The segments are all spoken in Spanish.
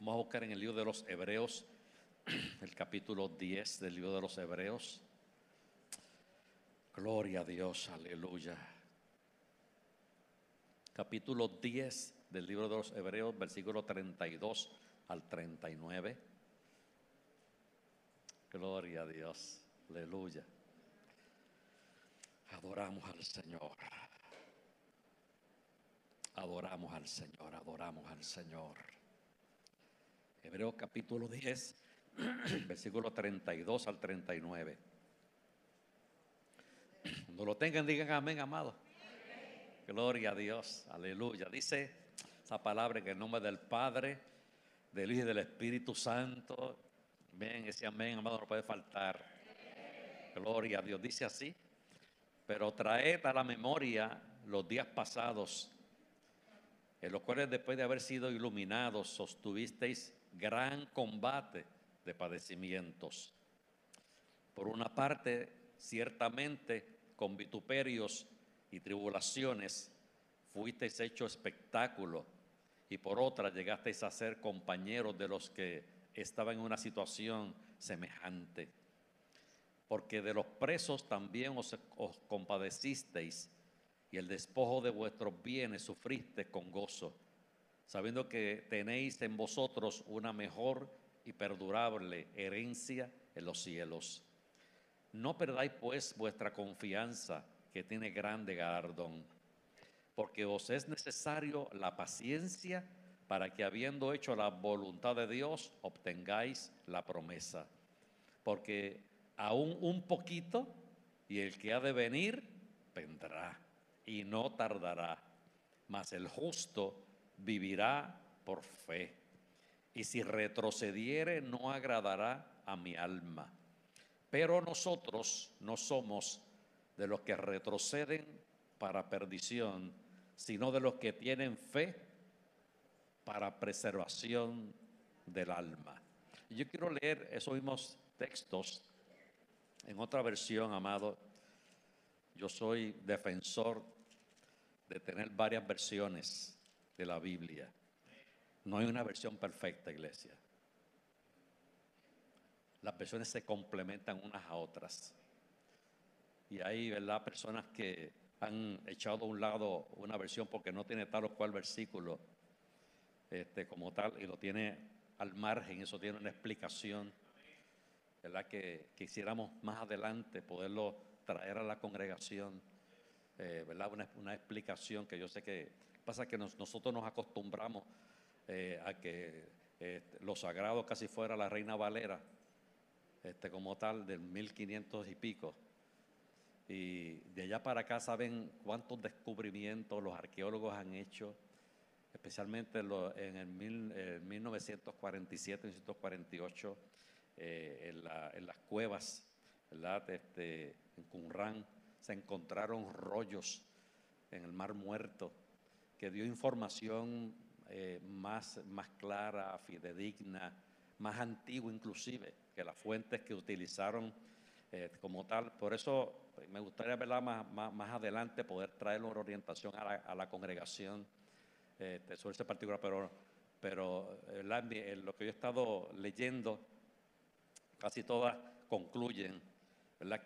Vamos a buscar en el libro de los Hebreos, el capítulo 10 del libro de los Hebreos. Gloria a Dios, aleluya. Capítulo 10 del libro de los Hebreos, versículo 32 al 39. Gloria a Dios, aleluya. Adoramos al Señor. Adoramos al Señor, adoramos al Señor. Hebreos capítulo 10, versículo 32 al 39. Cuando lo tengan, digan amén, amado. Gloria a Dios, aleluya. Dice esa palabra en el nombre del Padre, del Hijo y del Espíritu Santo. Ven, ese amén, amado, no puede faltar. Gloria a Dios. Dice así, pero traed a la memoria los días pasados, en los cuales después de haber sido iluminados, sostuvisteis gran combate de padecimientos. Por una parte, ciertamente, con vituperios y tribulaciones, fuisteis hecho espectáculo, y por otra llegasteis a ser compañeros de los que estaban en una situación semejante. Porque de los presos también os, os compadecisteis, y el despojo de vuestros bienes sufriste con gozo sabiendo que tenéis en vosotros una mejor y perdurable herencia en los cielos. No perdáis pues vuestra confianza, que tiene grande galardón, porque os es necesario la paciencia para que habiendo hecho la voluntad de Dios, obtengáis la promesa. Porque aún un poquito, y el que ha de venir, vendrá, y no tardará. Mas el justo vivirá por fe. Y si retrocediere, no agradará a mi alma. Pero nosotros no somos de los que retroceden para perdición, sino de los que tienen fe para preservación del alma. Yo quiero leer esos mismos textos en otra versión, amado. Yo soy defensor de tener varias versiones de la Biblia. No hay una versión perfecta, iglesia. Las versiones se complementan unas a otras. Y hay, ¿verdad?, personas que han echado a un lado una versión porque no tiene tal o cual versículo este, como tal y lo tiene al margen, eso tiene una explicación, ¿verdad?, que quisiéramos más adelante poderlo traer a la congregación, eh, ¿verdad?, una, una explicación que yo sé que Pasa que nosotros nos acostumbramos eh, a que eh, lo sagrado casi fuera la reina Valera, este, como tal, del 1500 y pico. Y de allá para acá saben cuántos descubrimientos los arqueólogos han hecho, especialmente en el 1947, 1948, eh, en, las cuevas, Este, en Qumran, se encontraron rollos en el Mar Muerto que dio información eh, más, más clara, fidedigna, más antigua inclusive que las fuentes que utilizaron eh, como tal. Por eso pues, me gustaría verla más, más, adelante, poder traer una orientación a la, congregación eh, sobre ese particular, pero, pero en lo que yo he estado leyendo, casi todas concluyen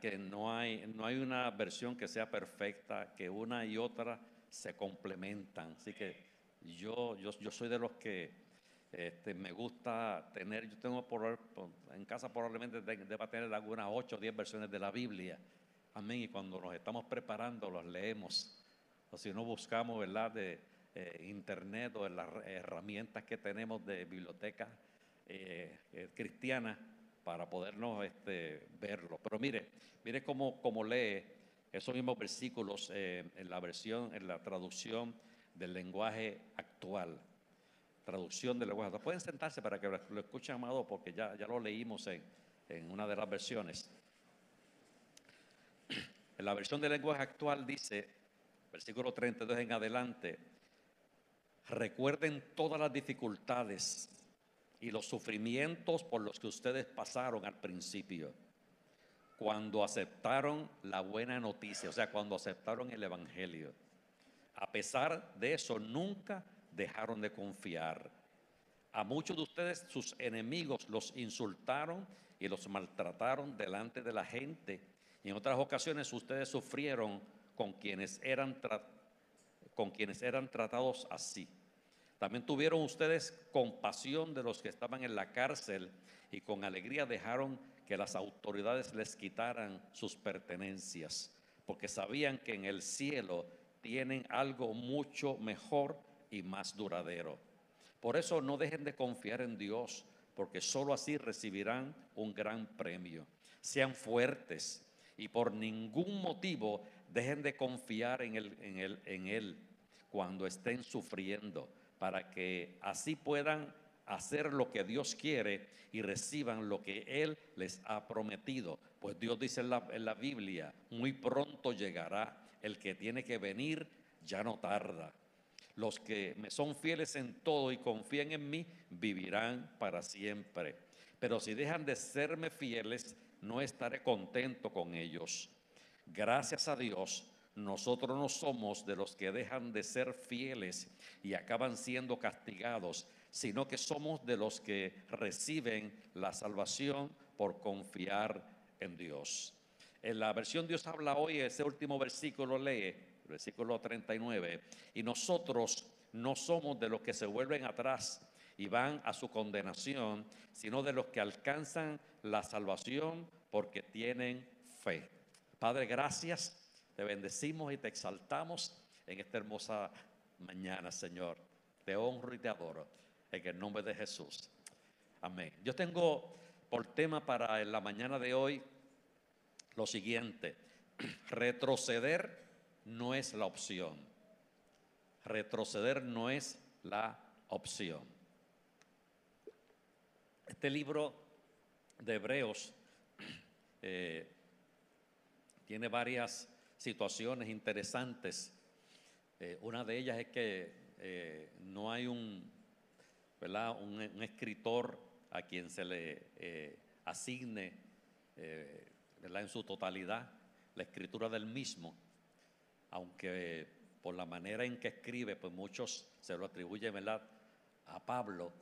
que no hay, no hay una versión que sea perfecta, que una y otra se complementan. Así que yo, yo, yo soy de los que este, me gusta tener, yo tengo por, en casa probablemente deba tener algunas 8 o 10 versiones de la Biblia. Amén. Y cuando nos estamos preparando, los leemos. O si no buscamos, ¿verdad?, de eh, internet o de las herramientas que tenemos de biblioteca eh, eh, cristiana para podernos este, verlo. Pero mire, mire cómo, cómo lee esos mismos versículos eh, en la versión, en la traducción del lenguaje actual. Traducción del lenguaje actual. Pueden sentarse para que lo escuchen, amado, porque ya, ya lo leímos en, en una de las versiones. En la versión del lenguaje actual dice, versículo 32 en adelante, recuerden todas las dificultades y los sufrimientos por los que ustedes pasaron al principio cuando aceptaron la buena noticia, o sea, cuando aceptaron el Evangelio. A pesar de eso, nunca dejaron de confiar. a muchos de ustedes sus enemigos los insultaron y los maltrataron delante de la gente. Y en otras ocasiones ustedes sufrieron con quienes eran, con quienes eran tratados así. También tuvieron ustedes compasión de los que estaban en la cárcel y con alegría dejaron que las autoridades les quitaran sus pertenencias, porque sabían que en el cielo tienen algo mucho mejor y más duradero. Por eso no dejen de confiar en Dios, porque sólo así recibirán un gran premio. Sean fuertes y por ningún motivo dejen de confiar en él, en él, en él cuando estén sufriendo, para que así puedan hacer lo que Dios quiere y reciban lo que Él les ha prometido. Pues Dios dice en la, Biblia, muy pronto llegará el que tiene que venir, ya no tarda. Los que me son fieles en todo y confían en mí, vivirán para siempre. Pero si dejan de serme fieles, no estaré contento con ellos. Gracias a Dios, nosotros no somos de los que dejan de ser fieles y acaban siendo castigados, sino que somos de los que reciben la salvación por confiar en Dios. En la versión Dios habla hoy, ese último versículo lee, versículo 39, y nosotros no somos de los que se vuelven atrás y van a su condenación, sino de los que alcanzan la salvación porque tienen fe. Padre, gracias, te bendecimos y te exaltamos en esta hermosa mañana, Señor. Te honro y te adoro en el nombre de Jesús. Amén. Yo tengo por tema para la mañana de hoy lo siguiente. Retroceder no es la opción. Retroceder no es la opción. Este libro de Hebreos eh, tiene varias situaciones interesantes. Eh, una de ellas es que eh, no hay un un, escritor a quien se le eh, asigne eh, en su totalidad la escritura del mismo, aunque por la manera en que escribe, pues muchos se lo atribuyen a Pablo.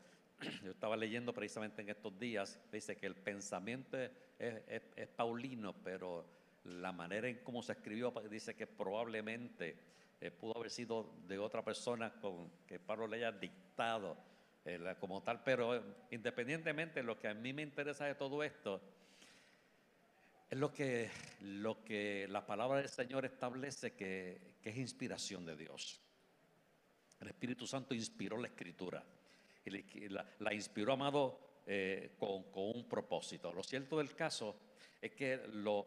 Yo estaba leyendo precisamente en estos días, dice que el pensamiento es, paulino, pero la manera en cómo se escribió pues, dice que probablemente eh, pudo haber sido de otra persona con que Pablo le haya dictado eh, como tal, pero eh, independientemente, lo que a mí me interesa de todo esto es lo que, lo que la palabra del Señor establece que, es inspiración de Dios. El Espíritu Santo inspiró la escritura y la, inspiró, amado, eh, con, un propósito. Lo cierto del caso es que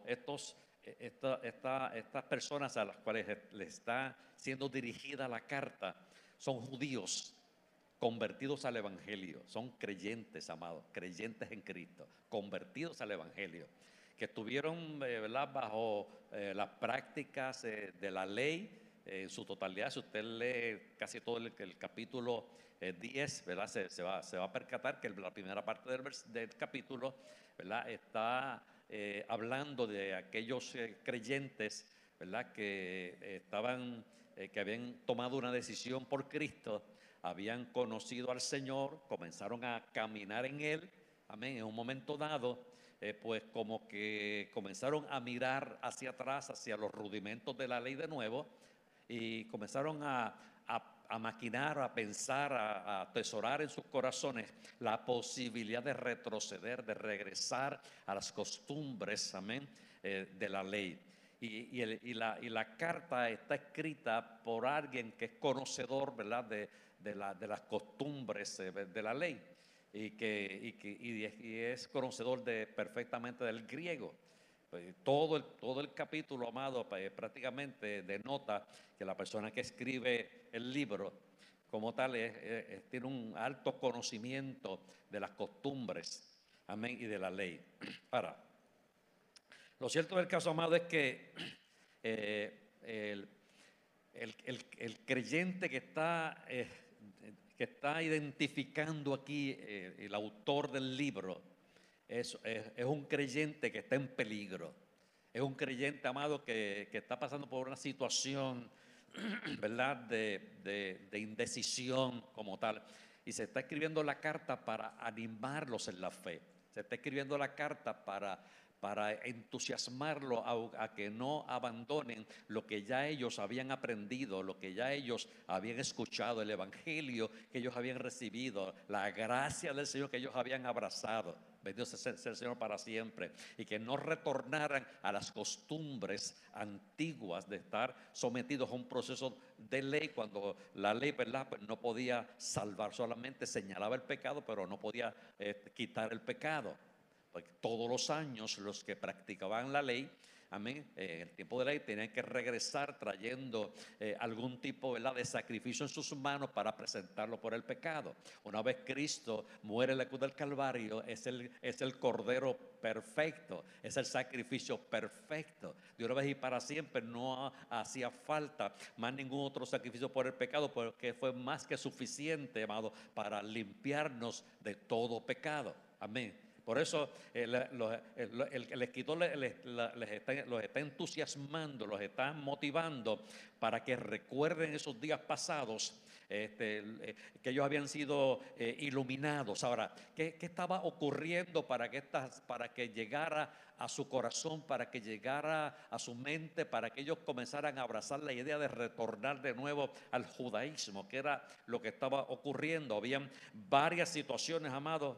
estos, estas personas a las cuales le está siendo dirigida la carta son judíos convertidos al Evangelio, son creyentes, amados, creyentes en Cristo, convertidos al Evangelio, que estuvieron eh, bajo eh, las prácticas eh, de la ley en su totalidad. Si usted lee casi todo el, capítulo 10, ¿verdad? Se, va, a percatar que la primera parte del, del capítulo está hablando de aquellos creyentes ¿verdad? que estaban, que habían tomado una decisión por Cristo habían conocido al Señor, comenzaron a caminar en Él, amén, en un momento dado, eh, pues como que comenzaron a mirar hacia atrás, hacia los rudimentos de la ley de nuevo, y comenzaron a, maquinar, a pensar, a, atesorar en sus corazones la posibilidad de retroceder, de regresar a las costumbres, amén, eh, de la ley. Y, la, carta está escrita por alguien que es conocedor, ¿verdad?, de, las costumbres eh, de la ley y que, es conocedor de, perfectamente del griego. Pues, todo, el, todo el capítulo, amado, pues, prácticamente denota que la persona que escribe el libro, como tal, tiene un alto conocimiento de las costumbres, amén, y de la ley. Ahora, lo cierto del caso, amado, es que eh, el, creyente que está eh, que está identificando aquí eh, el autor del libro es, un creyente que está en peligro. Es un creyente, amado, que, que está pasando por una situación, ¿verdad?, de, indecisión como tal. y se está escribiendo la carta para animarlos en la fe. Se está escribiendo la carta para para entusiasmarlo a, que no abandonen lo que ya ellos habían aprendido, lo que ya ellos habían escuchado, el Evangelio que ellos habían recibido, la gracia del Señor que ellos habían abrazado. Bendito sea el Señor para siempre. Y que no retornaran a las costumbres antiguas de estar sometidos a un proceso de ley cuando la ley, ¿verdad? Pues no podía salvar, solamente señalaba el pecado, pero no podía eh, quitar el pecado todos los años los que practicaban la ley, amén, en el tiempo de la ley tenían que regresar trayendo eh, algún tipo de sacrificio en sus manos para presentarlo por el pecado. Una vez Cristo muere en la cruz del Calvario, es el, es el cordero perfecto, es el sacrificio perfecto. De una vez y para siempre no hacía falta más ningún otro sacrificio por el pecado, porque fue más que suficiente, amado, para limpiarnos de todo pecado. Amén. Por eso el, escritor les, está, los está entusiasmando, los está motivando para que recuerden esos días pasados este, eh, que ellos habían sido eh, iluminados. Ahora, ¿qué, estaba ocurriendo para que, para que llegara a su corazón, para que llegara a su mente, para que ellos comenzaran a abrazar la idea de retornar de nuevo al judaísmo, que era lo que estaba ocurriendo? Habían varias situaciones, amados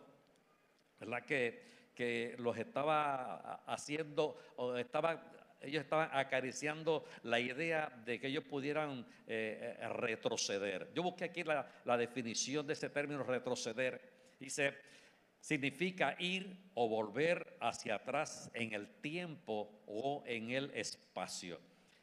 ¿verdad? Que, que los estaba haciendo, o estaba, ellos estaban acariciando la idea de que ellos pudieran eh, eh, retroceder. Yo busqué aquí la, definición de ese término retroceder. Dice, significa ir o volver hacia atrás en el tiempo o en el espacio.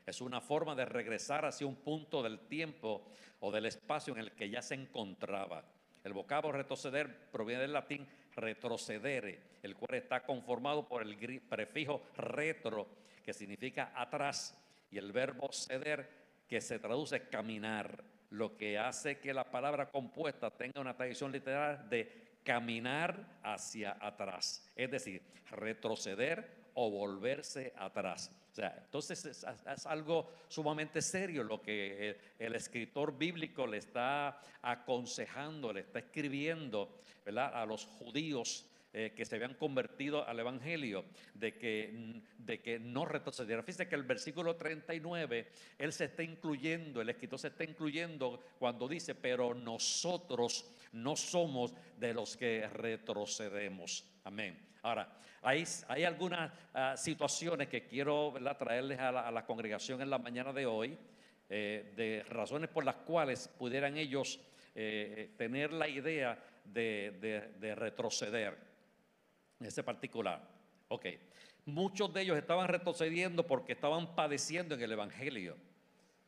Es una forma de regresar hacia un punto del tiempo o del espacio en el que ya se encontraba. El vocablo retroceder proviene del latín retrocedere, el cual está conformado por el prefijo retro, que significa atrás, y el verbo ceder, que se traduce caminar, lo que hace que la palabra compuesta tenga una tradición literal de caminar hacia atrás, es decir, retroceder o volverse atrás. Sea, entonces es, algo sumamente serio lo que el, escritor bíblico le está aconsejando, le está escribiendo a los judíos eh, que se habían convertido al Evangelio, de que, de que no retrocedieran. Fíjense que el versículo 39, él se está incluyendo, el escritor se está incluyendo cuando dice, pero nosotros no somos de los que retrocedemos. Amén. Ahora, hay, hay algunas ah, situaciones que quiero traerles a la, congregación en la mañana de hoy, eh, de razones por las cuales pudieran ellos eh, tener la idea de, de retroceder. Ese particular. Ok. Muchos de ellos estaban retrocediendo porque estaban padeciendo en el Evangelio.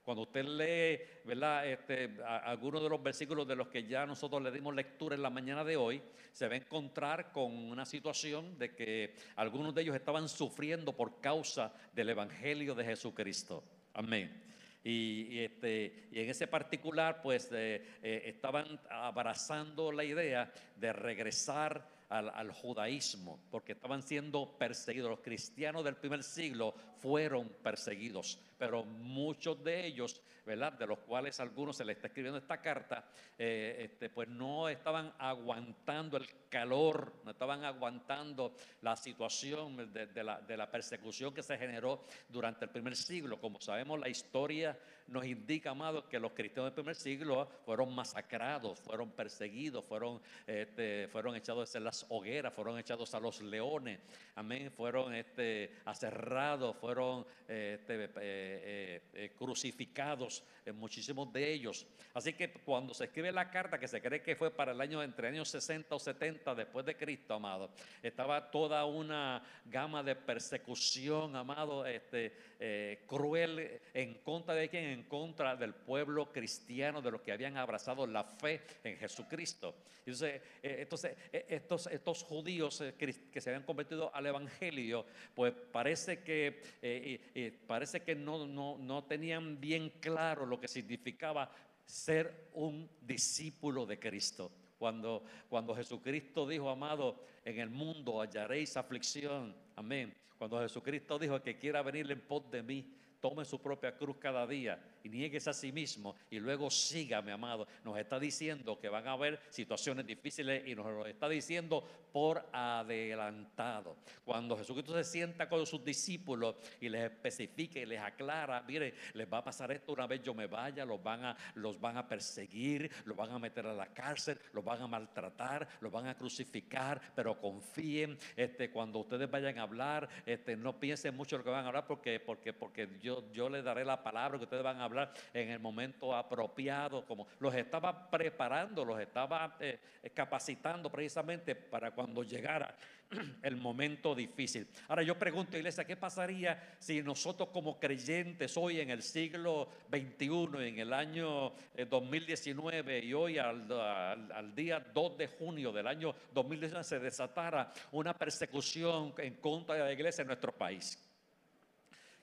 Cuando usted lee, ¿verdad? Este, algunos de los versículos de los que ya nosotros le dimos lectura en la mañana de hoy, se va a encontrar con una situación de que algunos de ellos estaban sufriendo por causa del Evangelio de Jesucristo. Amén. Y, este, y en ese particular, pues eh, eh, estaban abrazando la idea de regresar al, judaísmo, porque estaban siendo perseguidos. Los cristianos del primer siglo fueron perseguidos pero muchos de ellos, ¿verdad? De los cuales algunos se les está escribiendo esta carta, eh, este, pues no estaban aguantando el calor, no estaban aguantando la situación de, la, de la persecución que se generó durante el primer siglo. Como sabemos, la historia nos indica, amados, que los cristianos del primer siglo fueron masacrados, fueron perseguidos, fueron, este, fueron echados en las hogueras, fueron echados a los leones, amén, fueron este, aserrados, fueron este, eh, eh, crucificados, en muchísimos de ellos. Así que cuando se escribe la carta, que se cree que fue para el año entre años 60 o 70 después de Cristo, amado, estaba toda una gama de persecución, amado, este, eh, cruel, en contra de quién, en contra del pueblo cristiano, de los que habían abrazado la fe en Jesucristo. Entonces, eh, entonces eh, estos, estos judíos que se habían convertido al Evangelio, pues parece que, parece que no, no, no tenían bien claro lo que significaba ser un discípulo de Cristo. Cuando, cuando Jesucristo dijo, amado, en el mundo hallaréis aflicción. Amén. Cuando Jesucristo dijo que quiera venir en pos de mí, tome su propia cruz cada día y niegues a sí mismo y luego siga, mi amado. Nos está diciendo que van a haber situaciones difíciles y nos lo está diciendo por adelantado. Cuando Jesucristo se sienta con sus discípulos y les especifica y les aclara, mire, les va a pasar esto una vez yo me vaya, los van a, los van a perseguir, los van a meter a la cárcel, los van a maltratar, los van a crucificar, pero confíen, este, cuando ustedes vayan a hablar, este, no piensen mucho lo que van a hablar porque, porque, porque yo, yo les daré la palabra que ustedes van a hablar en el momento apropiado, como los estaba preparando, los estaba eh, capacitando precisamente para cuando llegara el momento difícil. Ahora yo pregunto, iglesia, ¿qué pasaría si nosotros como creyentes hoy en el siglo XXI, en el año 2019 eh, y hoy al, al, día 2 de junio del año 2019 se desatara una persecución en contra de la iglesia en nuestro país?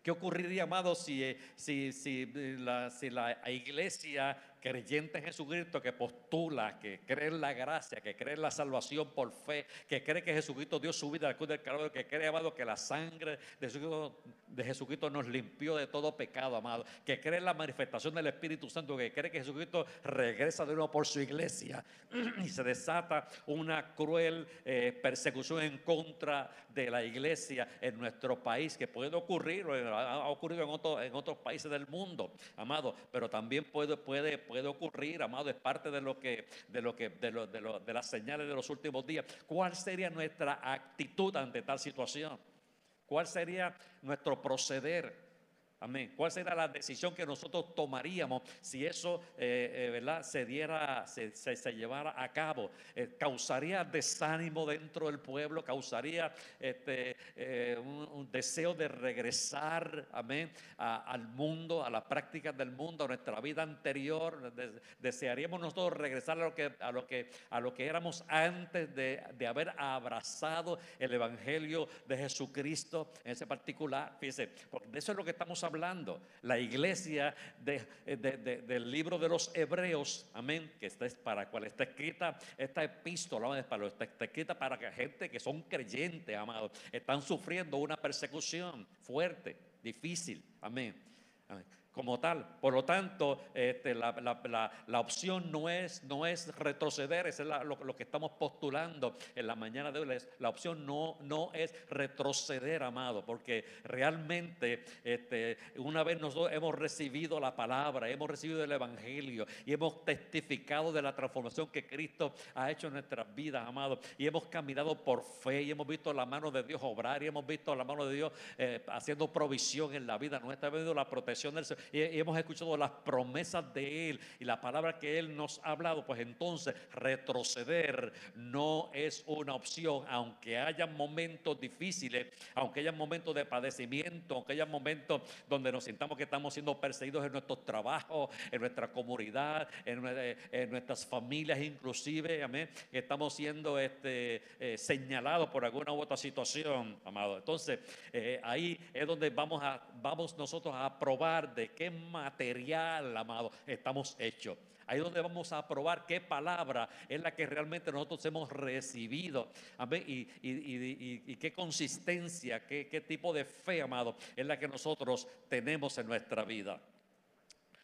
¿Qué ocurriría, amado, si, eh, si, si, la, si la iglesia creyente en Jesucristo que postula, que cree en la gracia, que cree en la salvación por fe, que cree que Jesucristo dio su vida al cruz del Calvario, que cree, amado, que la sangre de Jesucristo, nos limpió de todo pecado, amado, que cree en la manifestación del Espíritu Santo, que cree que Jesucristo regresa de nuevo por su iglesia y se desata una cruel eh, persecución en contra de la iglesia en nuestro país, que puede ocurrir, ha ocurrido en, en otros países del mundo, amado, pero también puede, puede puede ocurrir, amado, es parte de lo que, de lo que, de, lo, de, lo, de las señales de los últimos días. ¿Cuál sería nuestra actitud ante tal situación? ¿Cuál sería nuestro proceder? Amén. ¿Cuál sería la decisión que nosotros tomaríamos si eso eh, eh, ¿verdad? Se, diera, se, llevara a cabo? Eh, ¿Causaría desánimo dentro del pueblo? ¿Causaría este, un, deseo de regresar amén, al mundo, a las prácticas del mundo, a nuestra vida anterior? ¿Desearíamos nosotros regresar a lo que, a lo que, a lo que éramos antes de, de haber abrazado el Evangelio de Jesucristo en ese particular? Fíjese, porque de eso es lo que estamos hablando hablando. La iglesia eh, del libro de los Hebreos, amén, que está para cual está escrita esta epístola, para, está, está escrita para que gente que son creyentes, amados, están sufriendo una persecución fuerte, difícil, amén. amén como tal. Por lo tanto, este, la, opción no es, no es retroceder, eso es lo, que estamos postulando en la mañana de hoy. La opción no, no es retroceder, amado, porque realmente este, una vez nosotros hemos recibido la palabra, hemos recibido el Evangelio y hemos testificado de la transformación que Cristo ha hecho en nuestras vidas, amado, y hemos caminado por fe y hemos visto la mano de Dios obrar y hemos visto la mano de Dios eh, haciendo provisión en la vida nuestra, hemos visto la protección del Señor y, hemos escuchado las promesas de Él y la palabra que Él nos ha hablado, pues entonces retroceder no es una opción, aunque haya momentos difíciles, aunque haya momentos de padecimiento, aunque haya momentos donde nos sintamos que estamos siendo perseguidos en nuestros trabajos, en nuestra comunidad, en, eh, nuestras familias inclusive, amén, estamos siendo este, eh, señalados por alguna u otra situación, amado. Entonces, eh, ahí es donde vamos, a, vamos nosotros a probar de qué material, amado, estamos hechos. Ahí es donde vamos a probar qué palabra es la que realmente nosotros hemos recibido. Amén. Y, qué consistencia, qué, qué tipo de fe, amado, es la que nosotros tenemos en nuestra vida.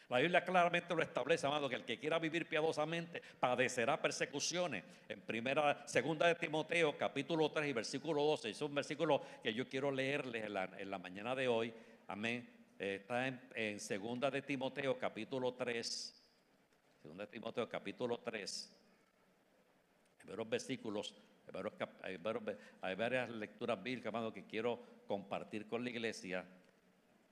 La Biblia claramente lo establece, amado, que el que quiera vivir piadosamente padecerá persecuciones. En primera, segunda de Timoteo, capítulo 3 y versículo 12, es un versículo que yo quiero leerles en la, en la mañana de hoy. Amén. Está en, segunda de Timoteo capítulo 3. Segunda de Timoteo capítulo 3. Hay varios versículos, hay, varias lecturas bíblicas, que quiero compartir con la iglesia.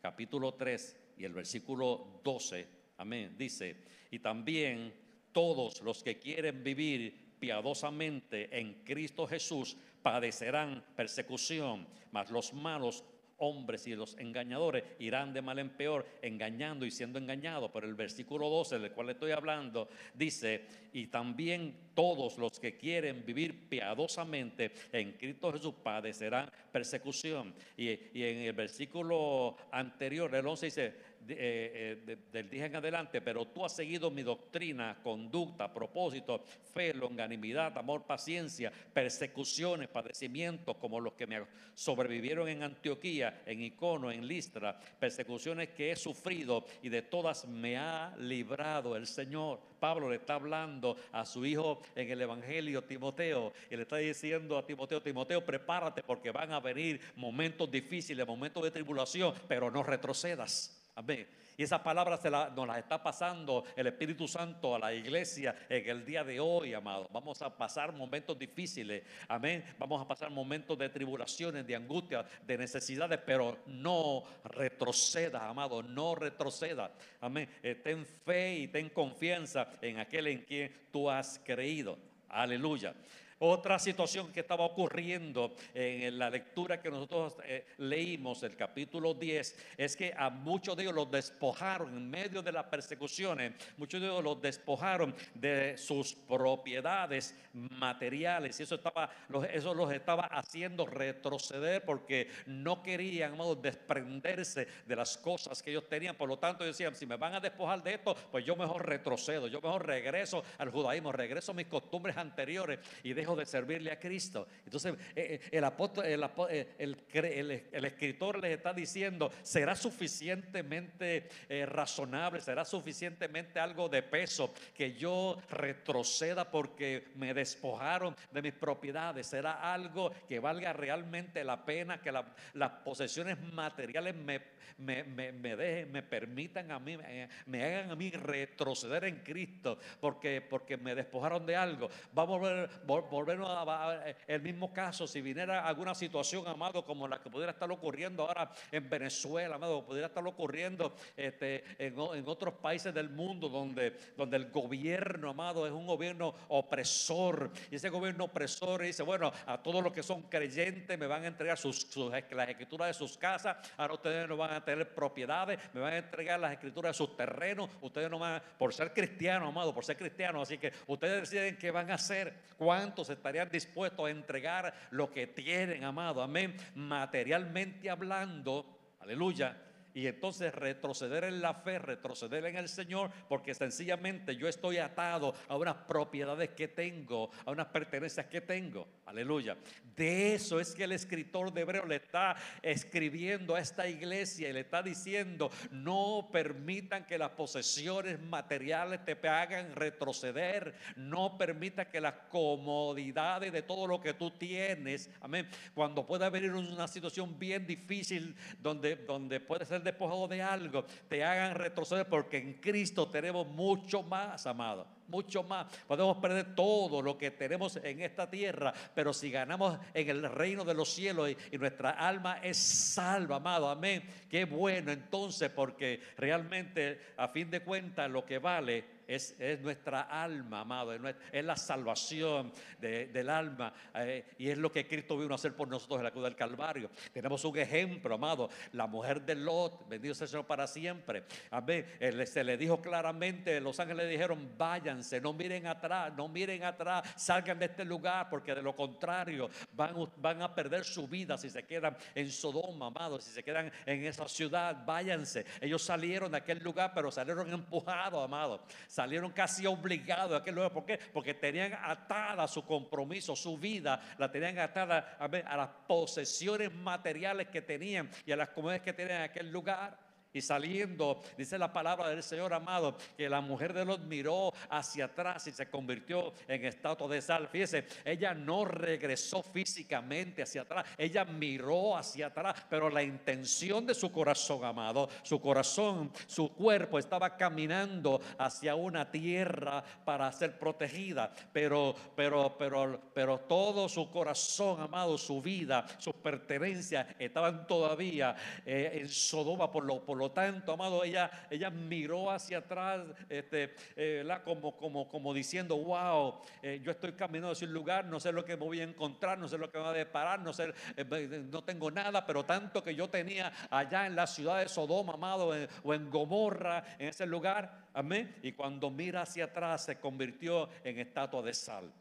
Capítulo 3 y el versículo 12. Amén. Dice, y también todos los que quieren vivir piadosamente en Cristo Jesús padecerán persecución, mas los malos hombres y los engañadores irán de mal en peor, engañando y siendo engañados. Pero el versículo 12, del cual estoy hablando, dice, y también todos los que quieren vivir piadosamente en Cristo Jesús padecerán persecución. Y, y en el versículo anterior, el 11 dice, eh, eh, del día en adelante, pero tú has seguido mi doctrina, conducta, propósito, fe, longanimidad, amor, paciencia, persecuciones, padecimientos como los que me sobrevivieron en Antioquía, en Icono, en Listra, persecuciones que he sufrido y de todas me ha librado el Señor. Pablo le está hablando a su hijo en el Evangelio, Timoteo, y le está diciendo a Timoteo, Timoteo, prepárate porque van a venir momentos difíciles, momentos de tribulación, pero no retrocedas. Amén. Y esa palabra nos la está pasando el Espíritu Santo a la iglesia en el día de hoy, amado. Vamos a pasar momentos difíciles. Amén. Vamos a pasar momentos de tribulaciones, de angustia, de necesidades, pero no retroceda, amado. No retroceda. Amén. Eh, ten fe y ten confianza en aquel en quien tú has creído. Aleluya. Otra situación que estaba ocurriendo en la lectura que nosotros eh, leímos, el capítulo 10, es que a muchos de ellos los despojaron en medio de las persecuciones, muchos de ellos los despojaron de sus propiedades materiales y eso, estaba, eso los estaba haciendo retroceder porque no querían, amados, desprenderse de las cosas que ellos tenían. Por lo tanto, decían, si me van a despojar de esto, pues yo mejor retrocedo, yo mejor regreso al judaísmo, regreso a mis costumbres anteriores y dejo de servirle a Cristo. Entonces eh, eh, el, apóstol, eh, el, escritor les está diciendo, será suficientemente razonable, será suficientemente algo de peso que yo retroceda porque me despojaron de mis propiedades. Será algo que valga realmente la pena, que las posesiones materiales me, me, me, dejen, me permitan a mí, me, hagan a mí retroceder en Cristo porque, porque me despojaron de algo. Va a volver, volvernos a, el mismo caso, si viniera alguna situación, amado, como la que pudiera estar ocurriendo ahora en Venezuela, amado, pudiera estar ocurriendo este, en, otros países del mundo donde, donde el gobierno, amado, es un gobierno opresor. Y ese gobierno opresor dice, bueno, a todos los que son creyentes me van a entregar sus, las escrituras de sus casas, ahora ustedes no van a tener propiedades, me van a entregar las escrituras de sus terrenos, ustedes no van, por ser cristianos, amado, por ser cristianos, así que ustedes deciden qué van a hacer, cuántos estarían dispuestos a entregar lo que tienen, amado, amén, materialmente hablando, aleluya, y entonces retroceder en la fe, retroceder en el Señor, porque sencillamente yo estoy atado a unas propiedades que tengo, a unas pertenencias que tengo. Aleluya. De eso es que el escritor de Hebreo le está escribiendo a esta iglesia y le está diciendo, no permitan que las posesiones materiales te hagan retroceder, no permita que las comodidades de todo lo que tú tienes, amén, cuando pueda venir una situación bien difícil donde, donde puede ser despojado de algo, te hagan retroceder porque en Cristo tenemos mucho más, amado mucho más. Podemos perder todo lo que tenemos en esta tierra, pero si ganamos en el reino de los cielos y, nuestra alma es salva, amado, amén. Qué bueno entonces, porque realmente a fin de cuentas lo que vale es, nuestra alma, amado, es, la salvación del alma eh, y es lo que Cristo vino a hacer por nosotros en la cruz del Calvario. Tenemos un ejemplo, amado, la mujer de Lot, bendito sea el Señor para siempre. Amén. se le dijo claramente, los ángeles le dijeron, váyanse, no miren atrás, no miren atrás, salgan de este lugar porque de lo contrario van, van a perder su vida si se quedan en Sodoma, amado, si se quedan en esa ciudad, váyanse. Ellos salieron de aquel lugar, pero salieron empujados, amado salieron casi obligados a aquel lugar. ¿Por qué? Porque tenían atada su compromiso, su vida, la tenían atada a, a las posesiones materiales que tenían y a las comunidades que tenían en aquel lugar. Y saliendo, dice la palabra del Señor amado, que la mujer de Lot miró hacia atrás y se convirtió en estatua de sal. Fíjese, ella no regresó físicamente hacia atrás, ella miró hacia atrás, pero la intención de su corazón, amado, su corazón, su cuerpo estaba caminando hacia una tierra para ser protegida, pero, pero, pero, pero todo su corazón, amado, su vida, sus pertenencias estaban todavía eh, en Sodoma por lo, por lo tanto, amado, ella, ella miró hacia atrás este, eh, como, como, como diciendo, wow, eh, yo estoy caminando hacia un lugar, no sé lo que me voy a encontrar, no sé lo que me va a deparar, no, sé, eh, no tengo nada, pero tanto que yo tenía allá en la ciudad de Sodoma, amado, o en Gomorra, en ese lugar, amén. Y cuando mira hacia atrás se convirtió en estatua de sal.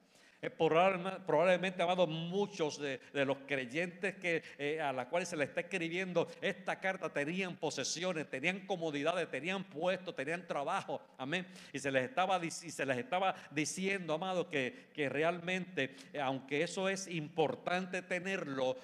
Eh, probablemente, amado, muchos de, los creyentes que, eh, a los cuales se le está escribiendo esta carta tenían posesiones, tenían comodidades, tenían puestos, tenían trabajo. Amén. Y se les estaba, y se les estaba diciendo, amado, que, que realmente, eh, aunque eso es importante tenerlo,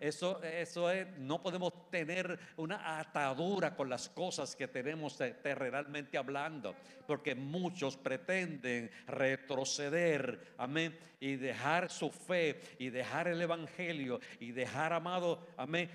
eso, eso es, no podemos tener una atadura con las cosas que tenemos terrenalmente hablando, porque muchos pretenden retroceder, amén, y dejar su fe y dejar el evangelio y dejar, amado, amén,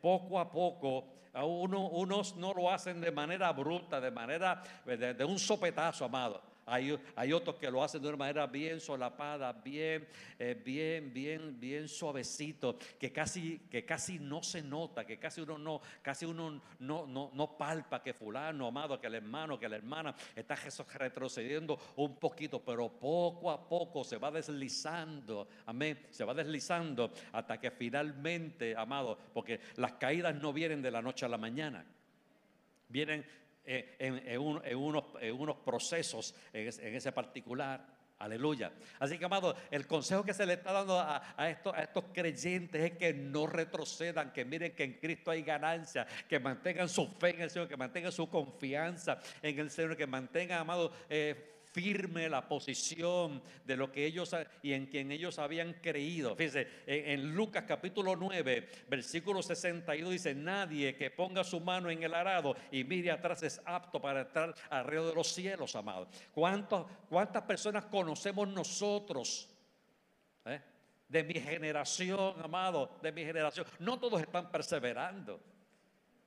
poco a poco uno, unos no lo hacen de manera bruta, de manera de un sopetazo, amado. Hay, otros que lo hacen de una manera bien solapada, bien, eh, bien, bien, bien suavecito, que casi, que casi no se nota, que casi uno no, casi uno no, no, no palpa que fulano, amado, que el hermano, que la hermana está retrocediendo un poquito, pero poco a poco se va deslizando, amén, se va deslizando hasta que finalmente, amado, porque las caídas no vienen de la noche a la mañana, vienen en, unos, procesos en ese, particular. Aleluya. Así que, amado, el consejo que se le está dando a, estos, a, estos, creyentes es que no retrocedan, que miren que en Cristo hay ganancia, que mantengan su fe en el Señor, que mantengan su confianza en el Señor, que mantengan, amado, eh, firme la posición de lo que ellos y en quien ellos habían creído. Fíjense, en, Lucas capítulo 9, versículo 62 dice, nadie que ponga su mano en el arado y mire atrás es apto para estar alrededor de los cielos, amados. ¿Cuántas personas conocemos nosotros? Eh? De mi generación, amado, de mi generación. No todos están perseverando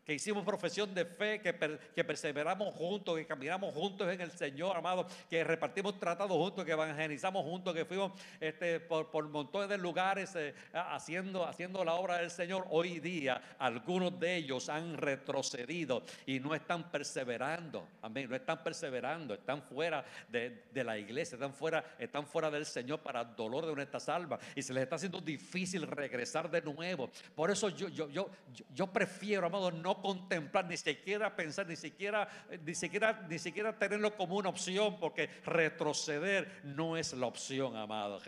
que hicimos profesión de fe, que, perseveramos juntos, que caminamos juntos en el Señor, amado, que repartimos tratados juntos, que evangelizamos juntos, que fuimos este, por, por montones de lugares eh, haciendo, haciendo la obra del Señor. Hoy día algunos de ellos han retrocedido y no están perseverando, amén, no están perseverando, están fuera de, de la iglesia, están fuera, están fuera del Señor para el dolor de nuestras almas y se les está haciendo difícil regresar de nuevo. Por eso yo, yo, yo, yo prefiero, amado, no contemplar, ni siquiera pensar, ni siquiera, ni siquiera, ni siquiera tenerlo como una opción, porque retroceder no es la opción, amado.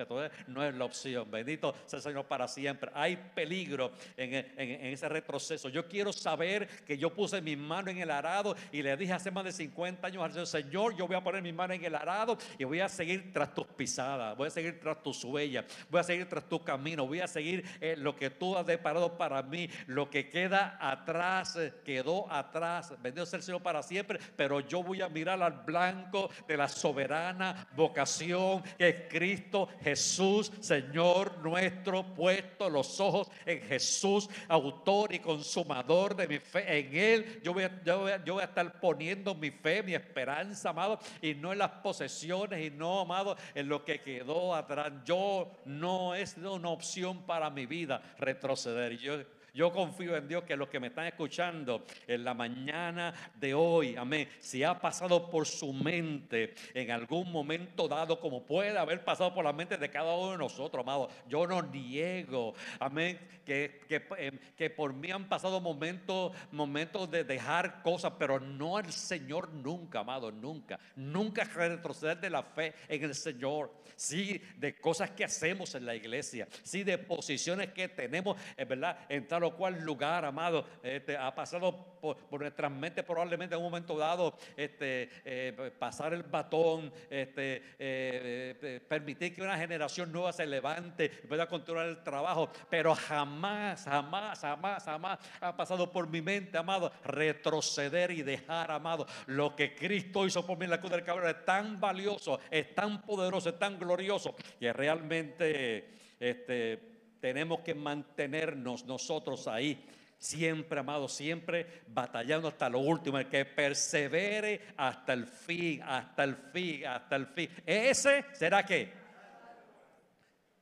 no es la opción. Bendito sea el Señor para siempre. Hay peligro en, ese retroceso. Yo quiero saber que yo puse mi mano en el arado y le dije hace más de 50 años al Señor, Señor, yo voy a poner mi mano en el arado y voy a seguir tras tus pisadas, voy a seguir tras tus huellas, voy a seguir tras tu camino, voy a seguir eh, lo que tú has deparado para mí, lo que queda atrás quedó atrás. Bendito sea el Señor para siempre. Pero yo voy a mirar al blanco de la soberana vocación que es Cristo Jesús, Señor nuestro, puesto los ojos en Jesús, autor y consumador de mi fe. En Él yo voy a, yo voy a, estar poniendo mi fe, mi esperanza, amado, y no en las posesiones y no, amado, en lo que quedó atrás. Yo no es una opción para mi vida retroceder. Yo yo confío en Dios que los que me están escuchando en la mañana de hoy, amén, si ha pasado por su mente en algún momento dado, como puede haber pasado por la mente de cada uno de nosotros, amado, yo no niego, amén, que, que, eh, que por mí han pasado momentos, momentos de dejar cosas, pero no al Señor nunca, amado, nunca, nunca retroceder de la fe en el Señor, sí, de cosas que hacemos en la iglesia, sí, de posiciones que tenemos, es verdad, en tal cual lugar, amado, este, ha pasado por, nuestras mentes probablemente en un momento dado este, eh, pasar el batón, este, eh, eh, permitir que una generación nueva se levante y pueda continuar el trabajo, pero jamás, jamás, jamás, jamás ha pasado por mi mente, amado, retroceder y dejar, amado, lo que Cristo hizo por mí en la cruz del Calvario. Es tan valioso, es tan poderoso, es tan glorioso que realmente este tenemos que mantenernos nosotros ahí. Siempre, amado, siempre batallando hasta lo último. El que persevere hasta el fin, hasta el fin, hasta el fin. Ese será que.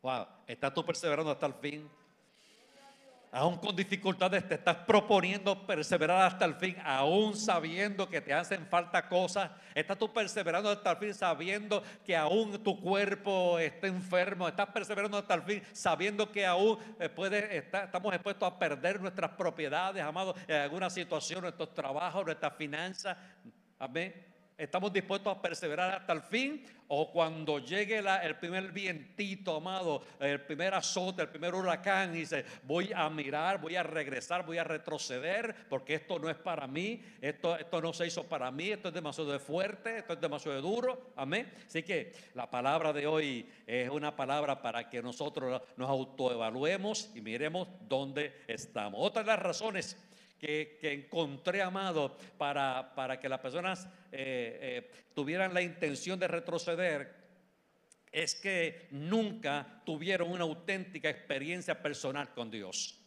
Wow, ¿estás tú perseverando hasta el fin? Aún con dificultades, te estás proponiendo perseverar hasta el fin, aún sabiendo que te hacen falta cosas. Estás tú perseverando hasta el fin, sabiendo que aún tu cuerpo está enfermo. Estás perseverando hasta el fin, sabiendo que aún eh, puede, estamos expuestos a perder nuestras propiedades, amados, en alguna situación, nuestros trabajos, nuestras finanzas. Amén. Estamos dispuestos a perseverar hasta el fin o cuando llegue el primer vientito, amado, el primer azote, el primer huracán, y dice, voy a mirar, voy a regresar, voy a retroceder, porque esto no es para mí, esto, esto no se hizo para mí, esto es demasiado fuerte, esto es demasiado duro, amén. Así que la palabra de hoy es una palabra para que nosotros nos autoevaluemos y miremos dónde estamos. Otra de las razones que, encontré, amado, para, para que las personas eh, eh, tuvieran la intención de retroceder, es que nunca tuvieron una auténtica experiencia personal con Dios.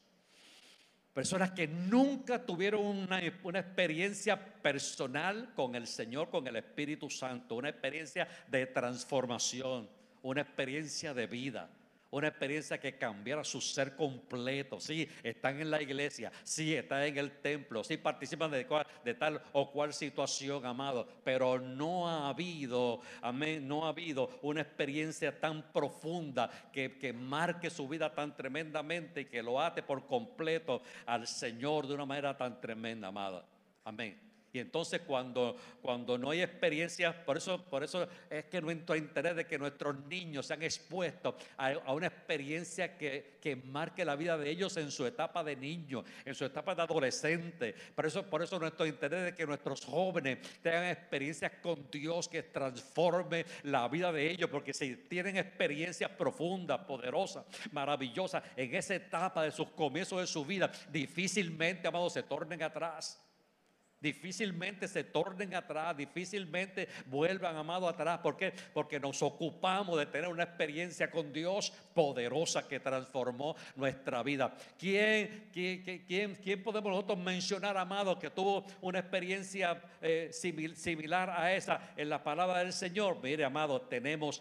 Personas que nunca tuvieron una, una, experiencia personal con el Señor, con el Espíritu Santo, una experiencia de transformación, una experiencia de vida una experiencia que cambiara su ser completo. Sí, están en la iglesia, sí, están en el templo, sí, participan de, de tal o cual situación, amado, pero no ha habido, amén, no ha habido una experiencia tan profunda que, que marque su vida tan tremendamente y que lo ate por completo al Señor de una manera tan tremenda, amado. Amén. Y entonces cuando, cuando no hay experiencia, por eso, por eso es que nuestro interés de que nuestros niños sean expuestos a, una experiencia que, que, marque la vida de ellos en su etapa de niño, en su etapa de adolescente. Por eso, por eso nuestro interés de que nuestros jóvenes tengan experiencias con Dios que transforme la vida de ellos, porque si tienen experiencias profundas, poderosas, maravillosas en esa etapa de sus comienzos de su vida, difícilmente, amados, se tornen atrás. Difícilmente se tornen atrás, difícilmente vuelvan, amado, atrás. ¿Por qué? Porque nos ocupamos de tener una experiencia con Dios poderosa que transformó nuestra vida. ¿Quién, quién, quién, podemos nosotros mencionar, amado, que tuvo una experiencia eh, similar a esa en la palabra del Señor? Mire, amado, tenemos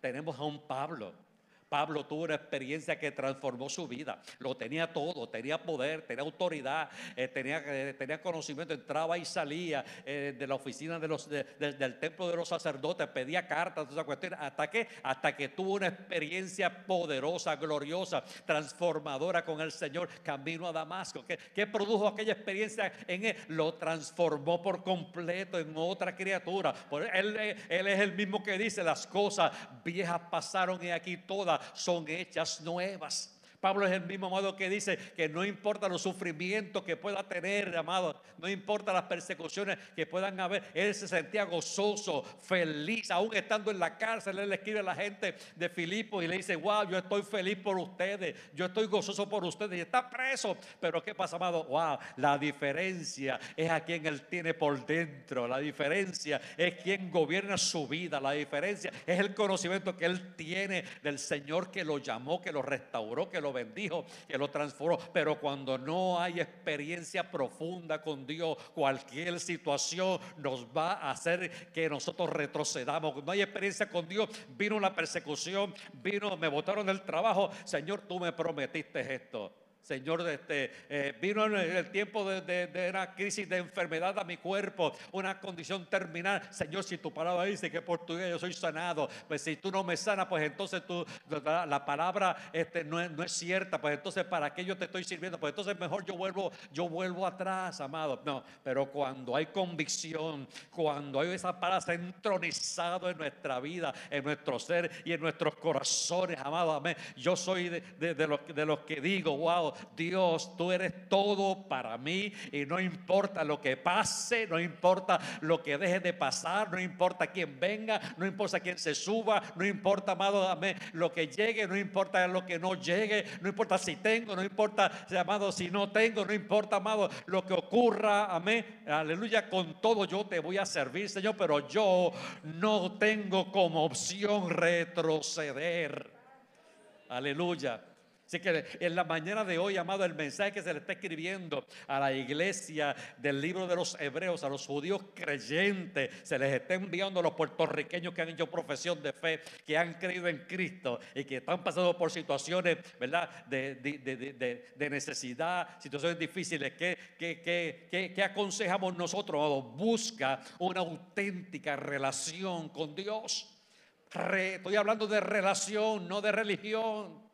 tenemos a un Pablo. Pablo tuvo una experiencia que transformó su vida. Lo tenía todo, tenía poder, tenía autoridad, eh, tenía, eh, tenía conocimiento, entraba y salía eh, de la oficina del templo de los sacerdotes, pedía cartas, todas esas cuestiones. ¿Hasta que Hasta que tuvo una experiencia poderosa, gloriosa, transformadora con el Señor, camino a Damasco. ¿Qué, qué produjo aquella experiencia en él? Lo transformó por completo en otra criatura. Él, él es el mismo que dice, las cosas viejas pasaron y aquí todas son hechas nuevas. Pablo es el mismo amado que dice que no importa los sufrimientos que pueda tener, amado, no importa las persecuciones que puedan haber, él se sentía gozoso, feliz, aún estando en la cárcel, él le escribe a la gente de Filipo y le dice, wow, yo estoy feliz por ustedes, yo estoy gozoso por ustedes y está preso, pero ¿qué pasa, amado? Wow, la diferencia es a quien él tiene por dentro, la diferencia es quien gobierna su vida, la diferencia es el conocimiento que él tiene del Señor que lo llamó, que lo restauró, que lo bendijo, que lo transformó. Pero cuando no hay experiencia profunda con Dios, cualquier situación nos va a hacer que nosotros retrocedamos. No hay experiencia con Dios. Vino una persecución, vino, me botaron del trabajo. Señor, tú me prometiste esto. Señor, este, eh, vino en el tiempo de, una crisis de enfermedad a mi cuerpo, una condición terminal. Señor, si tu palabra dice que por tu vida yo soy sanado, pues si tú no me sanas, pues entonces tú, la, palabra este, no, es, cierta, pues entonces para qué yo te estoy sirviendo, pues entonces mejor yo vuelvo, yo vuelvo atrás, amado. No, pero cuando hay convicción, cuando hay esa palabra entronizado en nuestra vida, en nuestro ser y en nuestros corazones, amado, amén. Yo soy de, los, de los que digo, wow, Dios, tú eres todo para mí y no importa lo que pase, no importa lo que deje de pasar, no importa quién venga, no importa quién se suba, no importa, amado, amén, lo que llegue, no importa lo que no llegue, no importa si tengo, no importa, amado, si no tengo, no importa, amado, lo que ocurra, amén, aleluya, con todo yo te voy a servir, Señor, pero yo no tengo como opción retroceder. Aleluya. Así que en la mañana de hoy, amado, el mensaje que se le está escribiendo a la iglesia del libro de los hebreos, a los judíos creyentes, se les está enviando a los puertorriqueños que han hecho profesión de fe, que han creído en Cristo y que están pasando por situaciones, ¿verdad?, de, necesidad, situaciones difíciles. ¿Qué, qué, aconsejamos nosotros, amado? Busca una auténtica relación con Dios. estoy hablando de relación, no de religión.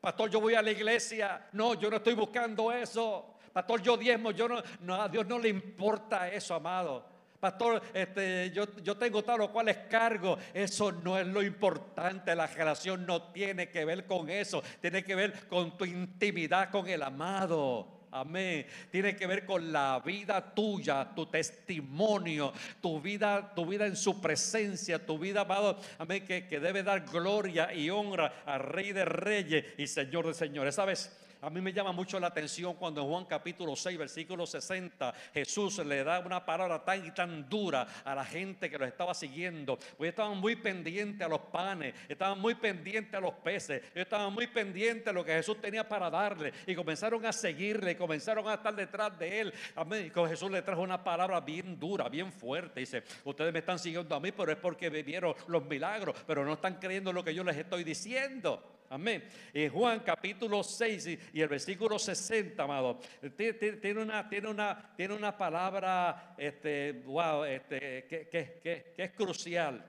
Pastor, yo voy a la iglesia. No, yo no estoy buscando eso. Pastor, yo diezmo, yo no, no, a Dios no le importa eso, amado. Pastor, este, yo, yo tengo tal o cual es cargo. Eso no es lo importante. La relación no tiene que ver con eso. Tiene que ver con tu intimidad con el amado. Amén. Tiene que ver con la vida tuya, tu testimonio, tu vida, tu vida en su presencia, tu vida, amado. Amén. Que, que debe dar gloria y honra al Rey de Reyes y Señor de Señores. ¿Sabes? A mí me llama mucho la atención cuando en Juan capítulo 6, versículo 60, Jesús le da una palabra tan y tan dura a la gente que lo estaba siguiendo. Porque estaban muy pendientes a los panes, estaban muy pendientes a los peces, estaban muy pendientes a lo que Jesús tenía para darle. Y comenzaron a seguirle, comenzaron a estar detrás de él. Amén. Jesús le trajo una palabra bien dura, bien fuerte. Dice, ustedes me están siguiendo a mí, pero es porque vivieron los milagros, pero no están creyendo lo que yo les estoy diciendo. Amén. En Juan capítulo 6 y el versículo 60, amado, tiene una, tiene una, tiene una palabra, este, wow, este, que, que, que es crucial,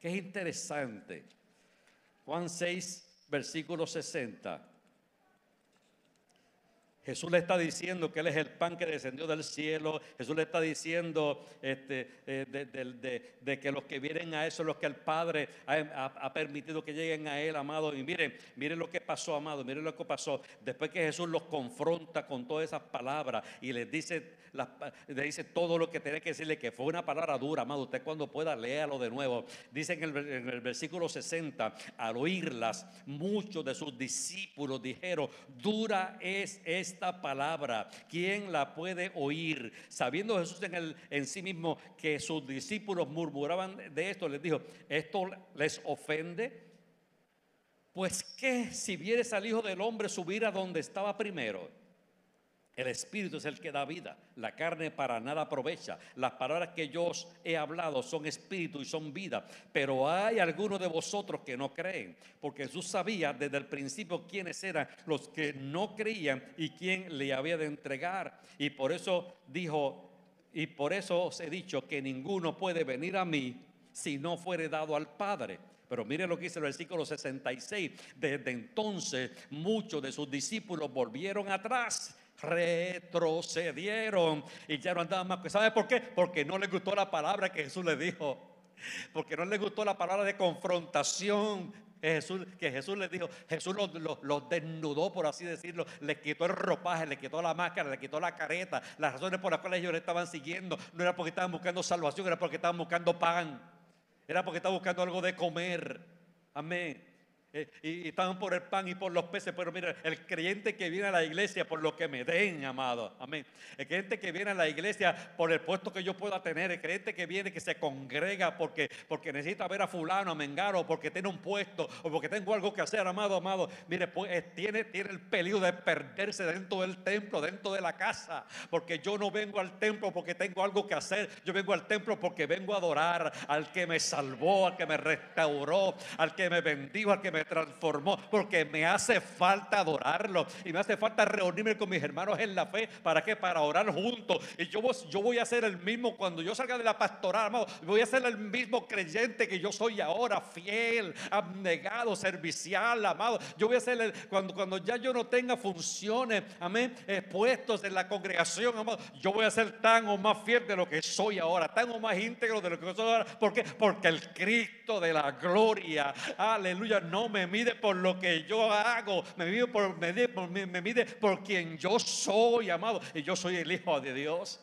que es interesante. Juan 6, versículo 60. Jesús le está diciendo que Él es el pan que descendió del cielo. Jesús le está diciendo este, eh, de, que los que vienen a eso, los que el Padre ha, permitido que lleguen a Él, amado. Y miren, miren lo que pasó, amado. Miren lo que pasó. Después que Jesús los confronta con todas esas palabras y les dice, le dice todo lo que tiene que decirle, que fue una palabra dura, amado. Usted cuando pueda, léalo de nuevo. Dice el, en el versículo 60, al oírlas, muchos de sus discípulos dijeron, dura es esta esta palabra? ¿Quién la puede oír? Sabiendo Jesús en, el, en sí mismo que sus discípulos murmuraban de esto, les dijo, ¿esto les ofende? Pues que si vieres al Hijo del Hombre subir a donde estaba primero. El Espíritu es el que da vida. La carne para nada aprovecha. Las palabras que yo os he hablado son espíritu y son vida. Pero hay algunos de vosotros que no creen. Porque Jesús sabía desde el principio quiénes eran los que no creían y quién le había de entregar. Y por eso dijo, y por eso os he dicho que ninguno puede venir a mí si no fuere dado al Padre. Pero mire lo que dice el versículo 66. Desde entonces muchos de sus discípulos volvieron atrás retrocedieron y ya no andaban más. ¿Sabe por qué? Porque no les gustó la palabra que Jesús les dijo. Porque no les gustó la palabra de confrontación que Jesús, que Jesús les dijo. Jesús los, desnudó, por así decirlo. Les quitó el ropaje, les quitó la máscara, les quitó la careta. Las razones por las cuales ellos le estaban siguiendo no era porque estaban buscando salvación, era porque estaban buscando pan. Era porque estaban buscando algo de comer. Amén. Eh, y, estaban por el pan y por los peces, pero mira, el creyente que viene a la iglesia por lo que me den, amado, amén. El creyente que viene a la iglesia por el puesto que yo pueda tener, el creyente que viene que se congrega porque, porque necesita ver a fulano, a mengaro, porque tiene un puesto o porque tengo algo que hacer, amado, amado. Mire, pues eh, tiene, tiene el peligro de perderse dentro del templo, dentro de la casa, porque yo no vengo al templo porque tengo algo que hacer, yo vengo al templo porque vengo a adorar al que me salvó, al que me restauró, al que me bendijo, al que me transformó, porque me hace falta adorarlo y me hace falta reunirme con mis hermanos en la fe. ¿Para qué? Para orar juntos. Y yo, yo voy a ser el mismo cuando yo salga de la pastoral, amado. Voy a ser el mismo creyente que yo soy ahora, fiel, abnegado, servicial, amado. Yo voy a ser el, cuando, cuando ya yo no tenga funciones, amén, puestos en la congregación, amado. Yo voy a ser tan o más fiel de lo que soy ahora, tan o más íntegro de lo que soy ahora. ¿Por qué? Porque el Cristo de la gloria, aleluya, no me mide por lo que yo hago, me mide por, me me mide por quien yo soy, amado. Y yo soy el Hijo de Dios.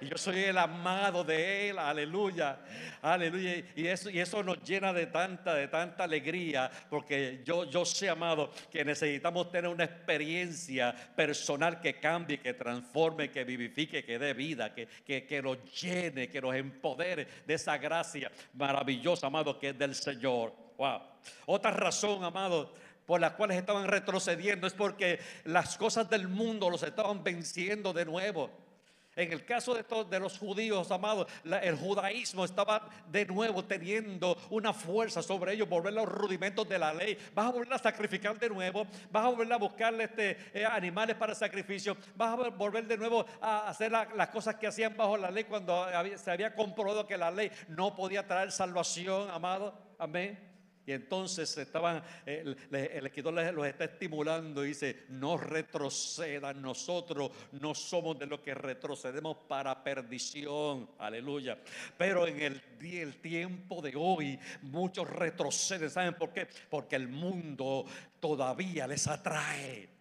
Y yo soy el amado de Él, aleluya, aleluya. Y eso, y eso nos llena de tanta, de tanta alegría, porque yo, yo sé, amado, que necesitamos tener una experiencia personal que cambie, que transforme, que vivifique, que dé vida, que, que, que nos llene, que nos empodere de esa gracia maravillosa, amado, que es del Señor. Wow. Otra razón, amado, por las cuales estaban retrocediendo es porque las cosas del mundo los estaban venciendo de nuevo. En el caso de, todos, de los judíos, amados, el judaísmo estaba de nuevo teniendo una fuerza sobre ellos, volver los rudimentos de la ley. Vas a volver a sacrificar de nuevo, vas a volver a buscarle este, eh, animales para sacrificio, vas a volver de nuevo a hacer las cosas que hacían bajo la ley cuando se había comprobado que la ley no podía traer salvación, amado. Amén. Y entonces estaban, el, el escritor los está estimulando y dice, no retrocedan, nosotros no somos de los que retrocedemos para perdición, aleluya. Pero en el, el tiempo de hoy muchos retroceden, ¿saben por qué? Porque el mundo todavía les atrae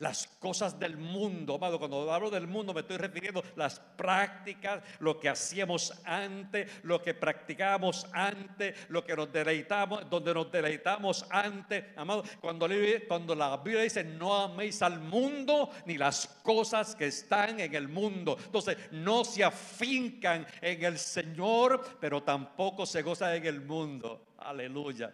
las cosas del mundo, amado. Cuando hablo del mundo me estoy refiriendo a las prácticas, lo que hacíamos antes, lo que practicábamos antes, lo que nos deleitamos, donde nos deleitamos antes, amado. Cuando, cuando la Biblia dice no améis al mundo ni las cosas que están en el mundo. Entonces no se afincan en el Señor, pero tampoco se gozan en el mundo. Aleluya.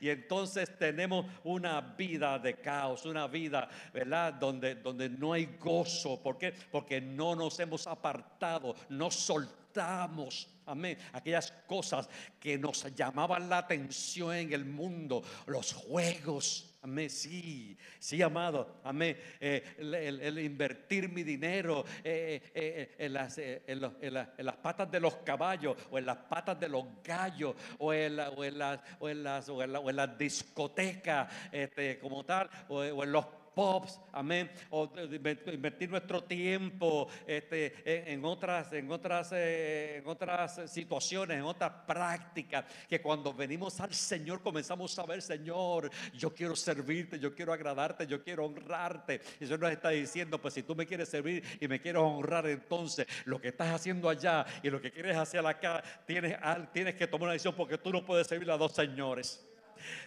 Y entonces tenemos una vida de caos, una vida, ¿verdad? Donde, donde no hay gozo. ¿Por qué? Porque no nos hemos apartado, no soltamos. Amén. Aquellas cosas que nos llamaban la atención en el mundo, los juegos, Amén, sí, sí, amado. Amén. Eh, el, invertir mi dinero en, las, patas de los caballos o en las patas de los gallos o en, las discotecas este, como tal o, o en los pops, amén, o invertir nuestro tiempo este, en, otras, en, otras, eh, en otras situaciones, en otras prácticas, que cuando venimos al Señor comenzamos a ver, Señor, yo quiero servirte, yo quiero agradarte, yo quiero honrarte. Y Señor nos está diciendo, pues si tú me quieres servir y me quieres honrar, entonces lo que estás haciendo allá y lo que quieres hacer acá, tienes, tienes que tomar una decisión porque tú no puedes servir a dos señores.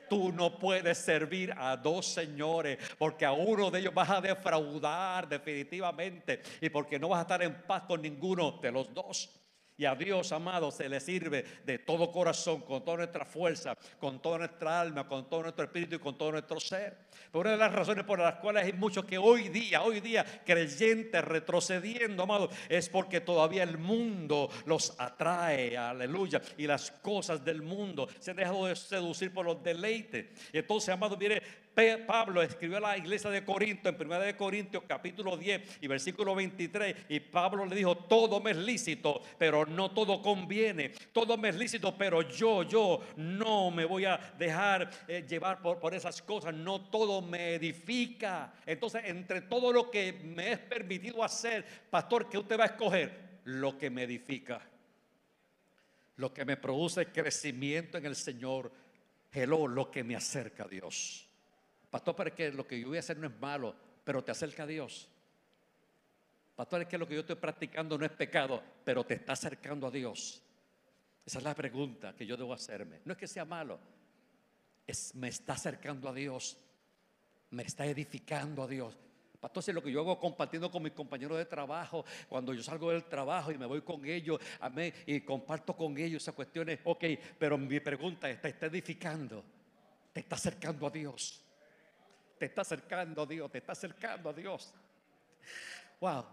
Tú no puedes servir a dos señores porque a uno de ellos vas a defraudar definitivamente y porque no vas a estar en paz con ninguno de los dos. Y a Dios, amado, se le sirve de todo corazón, con toda nuestra fuerza, con toda nuestra alma, con todo nuestro espíritu y con todo nuestro ser. Por una de las razones por las cuales hay muchos que hoy día, hoy día, creyentes retrocediendo, amado, es porque todavía el mundo los atrae, aleluya. Y las cosas del mundo se han dejado de seducir por los deleites. Y entonces, amado, mire, Pablo escribió a la iglesia de Corinto en 1 de Corintios capítulo 10 y versículo 23 y Pablo le dijo, todo me es lícito, pero no todo conviene, todo me es lícito, pero yo, yo no me voy a dejar eh, llevar por, por esas cosas, no todo me edifica. Entonces, entre todo lo que me es permitido hacer, pastor, ¿qué usted va a escoger? Lo que me edifica, lo que me produce crecimiento en el Señor, hello, lo que me acerca a Dios. Pastor, pero es que lo que yo voy a hacer no es malo, pero te acerca a Dios. Pastor, es que lo que yo estoy practicando no es pecado, pero te está acercando a Dios. Esa es la pregunta que yo debo hacerme. No es que sea malo, me está acercando a Dios, me está edificando a Dios. Pastor, si lo que yo hago compartiendo con mis compañeros de trabajo, cuando yo salgo del trabajo y me voy con ellos, amén, y comparto con ellos esas cuestiones, ok, pero mi pregunta es, ¿te está edificando? ¿Te está acercando a Dios? Te está acercando a Dios, te está acercando a Dios. Wow.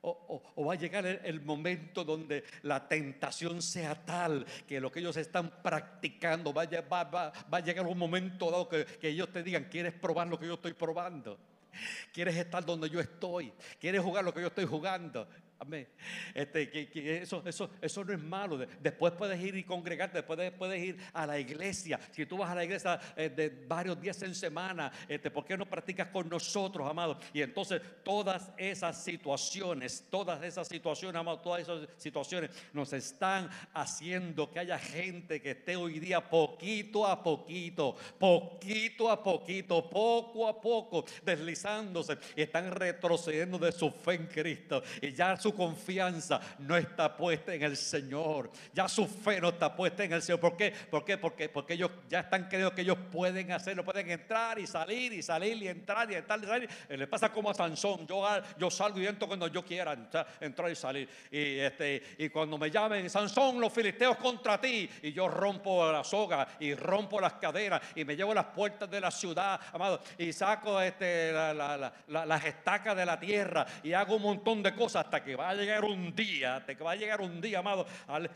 O, va a llegar el, momento donde la tentación sea tal que lo que ellos están practicando, va, a llegar un momento dado que, que ellos te digan, ¿quieres probar lo que yo estoy probando? ¿Quieres estar donde yo estoy? ¿Quieres jugar lo que yo estoy jugando? Amén. Este, que, eso, eso, eso no es malo. Después puedes ir y congregarte, después puedes ir a la iglesia. Si tú vas a la iglesia eh, de varios días en semana, este, ¿por qué no practicas con nosotros, amados? Y entonces todas esas situaciones, todas esas situaciones, amados, todas esas situaciones nos están haciendo que haya gente que esté hoy día poquito a poquito, poquito a poquito, poco a poco, deslizándose y están retrocediendo de su fe en Cristo. Y ya su confianza no está puesta en el Señor. Ya su fe no está puesta en el Señor. ¿Por qué? ¿Por qué? Porque, porque ellos ya están creyendo que ellos pueden hacerlo, pueden entrar y salir y salir y entrar y entrar y salir. Eh, le pasa como a Sansón. Yo, yo salgo y entro cuando yo quiera entrar y salir. Y, este, y cuando me llamen, Sansón, los filisteos contra ti. Y yo rompo la soga y rompo las caderas y me llevo las puertas de la ciudad, amado. Y saco este, las estacas de la tierra y hago un montón de cosas hasta que va a llegar un día, te va a llegar un día, amado,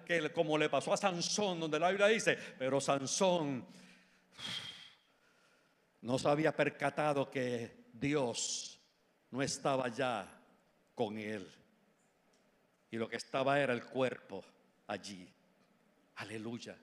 que como le pasó a Sansón, donde la Biblia dice, pero Sansón no se había percatado que Dios no estaba ya con él. Y lo que estaba era el cuerpo allí. Aleluya.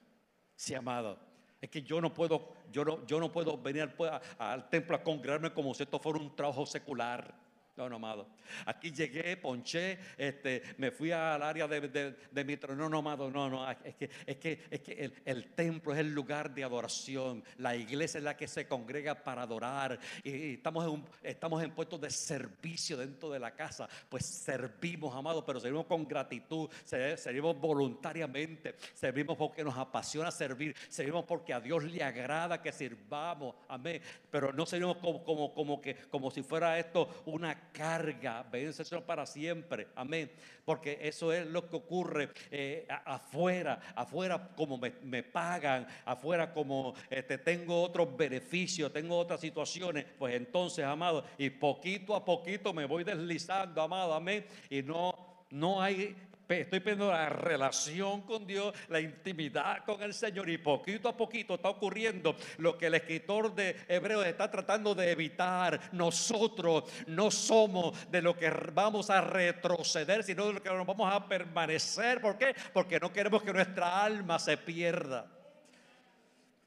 Sí, amado. Es que yo no puedo, yo no, yo no puedo venir al, al templo a congregarme como si esto fuera un trabajo secular. No, no, amado. Aquí llegué, ponché, este, me fui al área de, de, mi trono. No, no, amado, no, no. Es que, es que, es que el, templo es el lugar de adoración. La iglesia es la que se congrega para adorar. Y, estamos, en estamos en puestos de servicio dentro de la casa. Pues servimos, amado, pero servimos con gratitud. Servimos voluntariamente. Servimos porque nos apasiona servir. Servimos porque a Dios le agrada que sirvamos. Amén. Pero no servimos como, como, como, que, como si fuera esto una carga, vence para siempre, amén, porque eso es lo que ocurre eh, afuera, afuera como me, pagan, afuera como este, tengo otros beneficios, tengo otras situaciones, pues entonces, amado, y poquito a poquito me voy deslizando, amado, amén, y no, no hay estoy pidiendo la relación con Dios, la intimidad con el Señor y poquito a poquito está ocurriendo lo que el escritor de Hebreos está tratando de evitar. Nosotros no somos de lo que vamos a retroceder, sino de lo que nos vamos a permanecer. ¿Por qué? Porque no queremos que nuestra alma se pierda.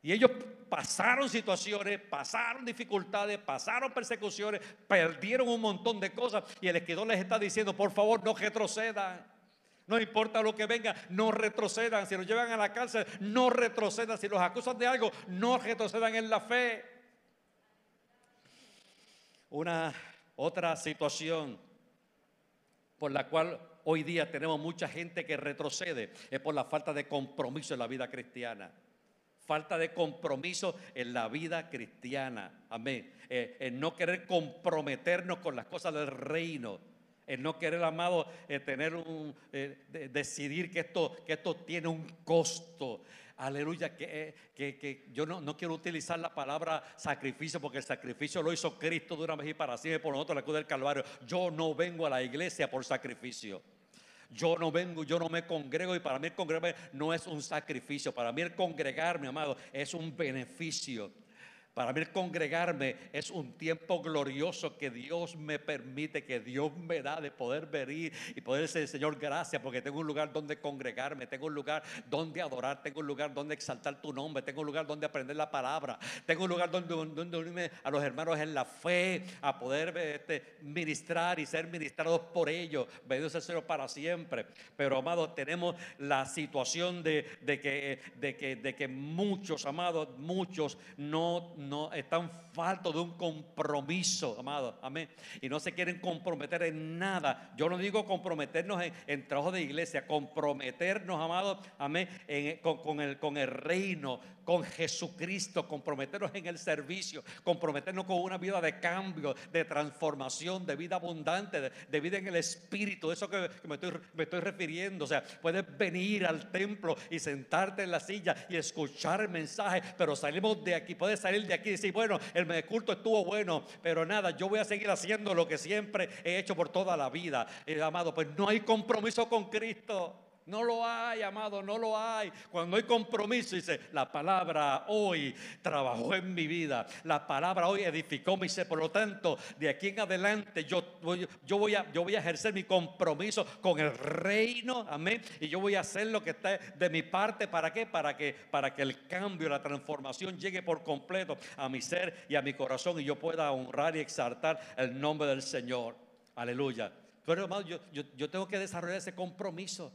Y ellos pasaron situaciones, pasaron dificultades, pasaron persecuciones, perdieron un montón de cosas. Y el escritor les está diciendo, por favor, no retrocedan. No importa lo que venga, no retrocedan. Si los llevan a la cárcel, no retrocedan. Si los acusan de algo, no retrocedan en la fe. Una otra situación por la cual hoy día tenemos mucha gente que retrocede es por la falta de compromiso en la vida cristiana. Falta de compromiso en la vida cristiana. Amén. Eh, en no querer comprometernos con las cosas del reino el no querer, amado, eh, tener un, eh, decidir que esto, que esto tiene un costo. Aleluya, que, eh, que, yo no, no, quiero utilizar la palabra sacrificio porque el sacrificio lo hizo Cristo de una vez y para siempre por nosotros la cruz del Calvario. Yo no vengo a la iglesia por sacrificio. Yo no vengo, yo no me congrego y para mí el congregarme no es un sacrificio. Para mí el congregarme, amado, es un beneficio. Para mí congregarme es un tiempo glorioso que Dios me permite, que Dios me da de poder venir y poder decir, Señor, gracias, porque tengo un lugar donde congregarme, tengo un lugar donde adorar, tengo un lugar donde exaltar tu nombre, tengo un lugar donde aprender la palabra, tengo un lugar donde, unirme a los hermanos en la fe, a poder este, ministrar y ser ministrados por ellos. Bendito sea el Señor para siempre. Pero, amados, tenemos la situación de que muchos, amados, muchos no no están faltos de un compromiso, amado, amén. Y no se quieren comprometer en nada. Yo no digo comprometernos en, trabajo de iglesia, comprometernos, amado, amén, con, el, con el reino, con Jesucristo, comprometernos en el servicio, comprometernos con una vida de cambio, de transformación, de vida abundante, de, vida en el Espíritu, eso que, me, estoy, me estoy refiriendo. O sea, puedes venir al templo y sentarte en la silla y escuchar el mensaje, pero salimos de aquí, puedes salir de aquí y decir, bueno, el culto estuvo bueno, pero nada, yo voy a seguir haciendo lo que siempre he hecho por toda la vida. Eh, amado, pues no hay compromiso con Cristo. No lo hay, amado, no lo hay. Cuando hay compromiso, dice, la palabra hoy trabajó en mi vida. La palabra hoy edificó mi ser. Por lo tanto, de aquí en adelante yo, voy a ejercer mi compromiso con el reino. Amén. Y yo voy a hacer lo que está de mi parte. ¿Para qué? Para que, para que el cambio, la transformación llegue por completo a mi ser y a mi corazón. Y yo pueda honrar y exaltar el nombre del Señor. Aleluya. Pero hermano, yo, yo, yo tengo que desarrollar ese compromiso.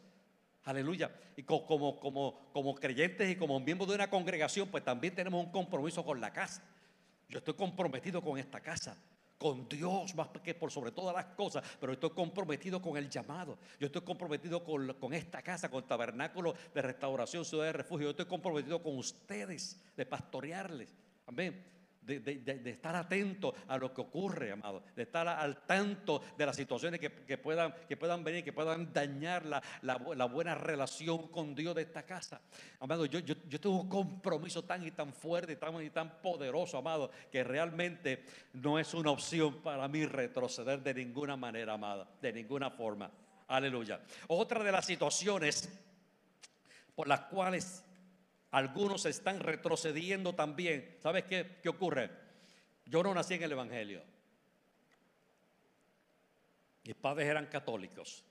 Aleluya. Y como, como, como creyentes y como miembros de una congregación, pues también tenemos un compromiso con la casa. Yo estoy comprometido con esta casa, con Dios más que por sobre todas las cosas, pero estoy comprometido con el llamado. Yo estoy comprometido con, con esta casa, con el tabernáculo de restauración, ciudad de refugio. Yo estoy comprometido con ustedes, de pastorearles. Amén de, estar atento a lo que ocurre, amado, de estar al tanto de las situaciones que, puedan, que puedan venir, que puedan dañar la, buena relación con Dios de esta casa. Amado, yo, yo, yo, tengo un compromiso tan y tan fuerte y tan, y tan poderoso, amado, que realmente no es una opción para mí retroceder de ninguna manera, amada, de ninguna forma. Aleluya. Otra de las situaciones por las cuales algunos están retrocediendo también. ¿Sabes qué, qué ocurre? Yo no nací en el Evangelio. Mis padres eran católicos.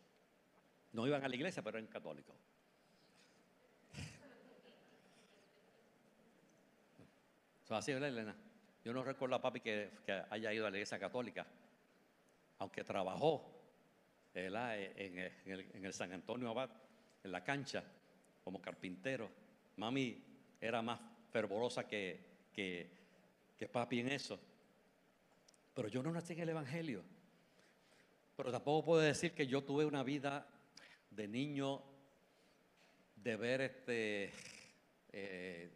No iban a la iglesia, pero eran católicos. así, ¿verdad, Elena? Yo no recuerdo a papi que, haya ido a la iglesia católica, aunque trabajó En, el, San Antonio Abad, en la cancha, como carpintero. Mami era más fervorosa que, que, que papi en eso. Pero yo no nací en el Evangelio. Pero tampoco puedo decir que yo tuve una vida de niño de ver este, eh,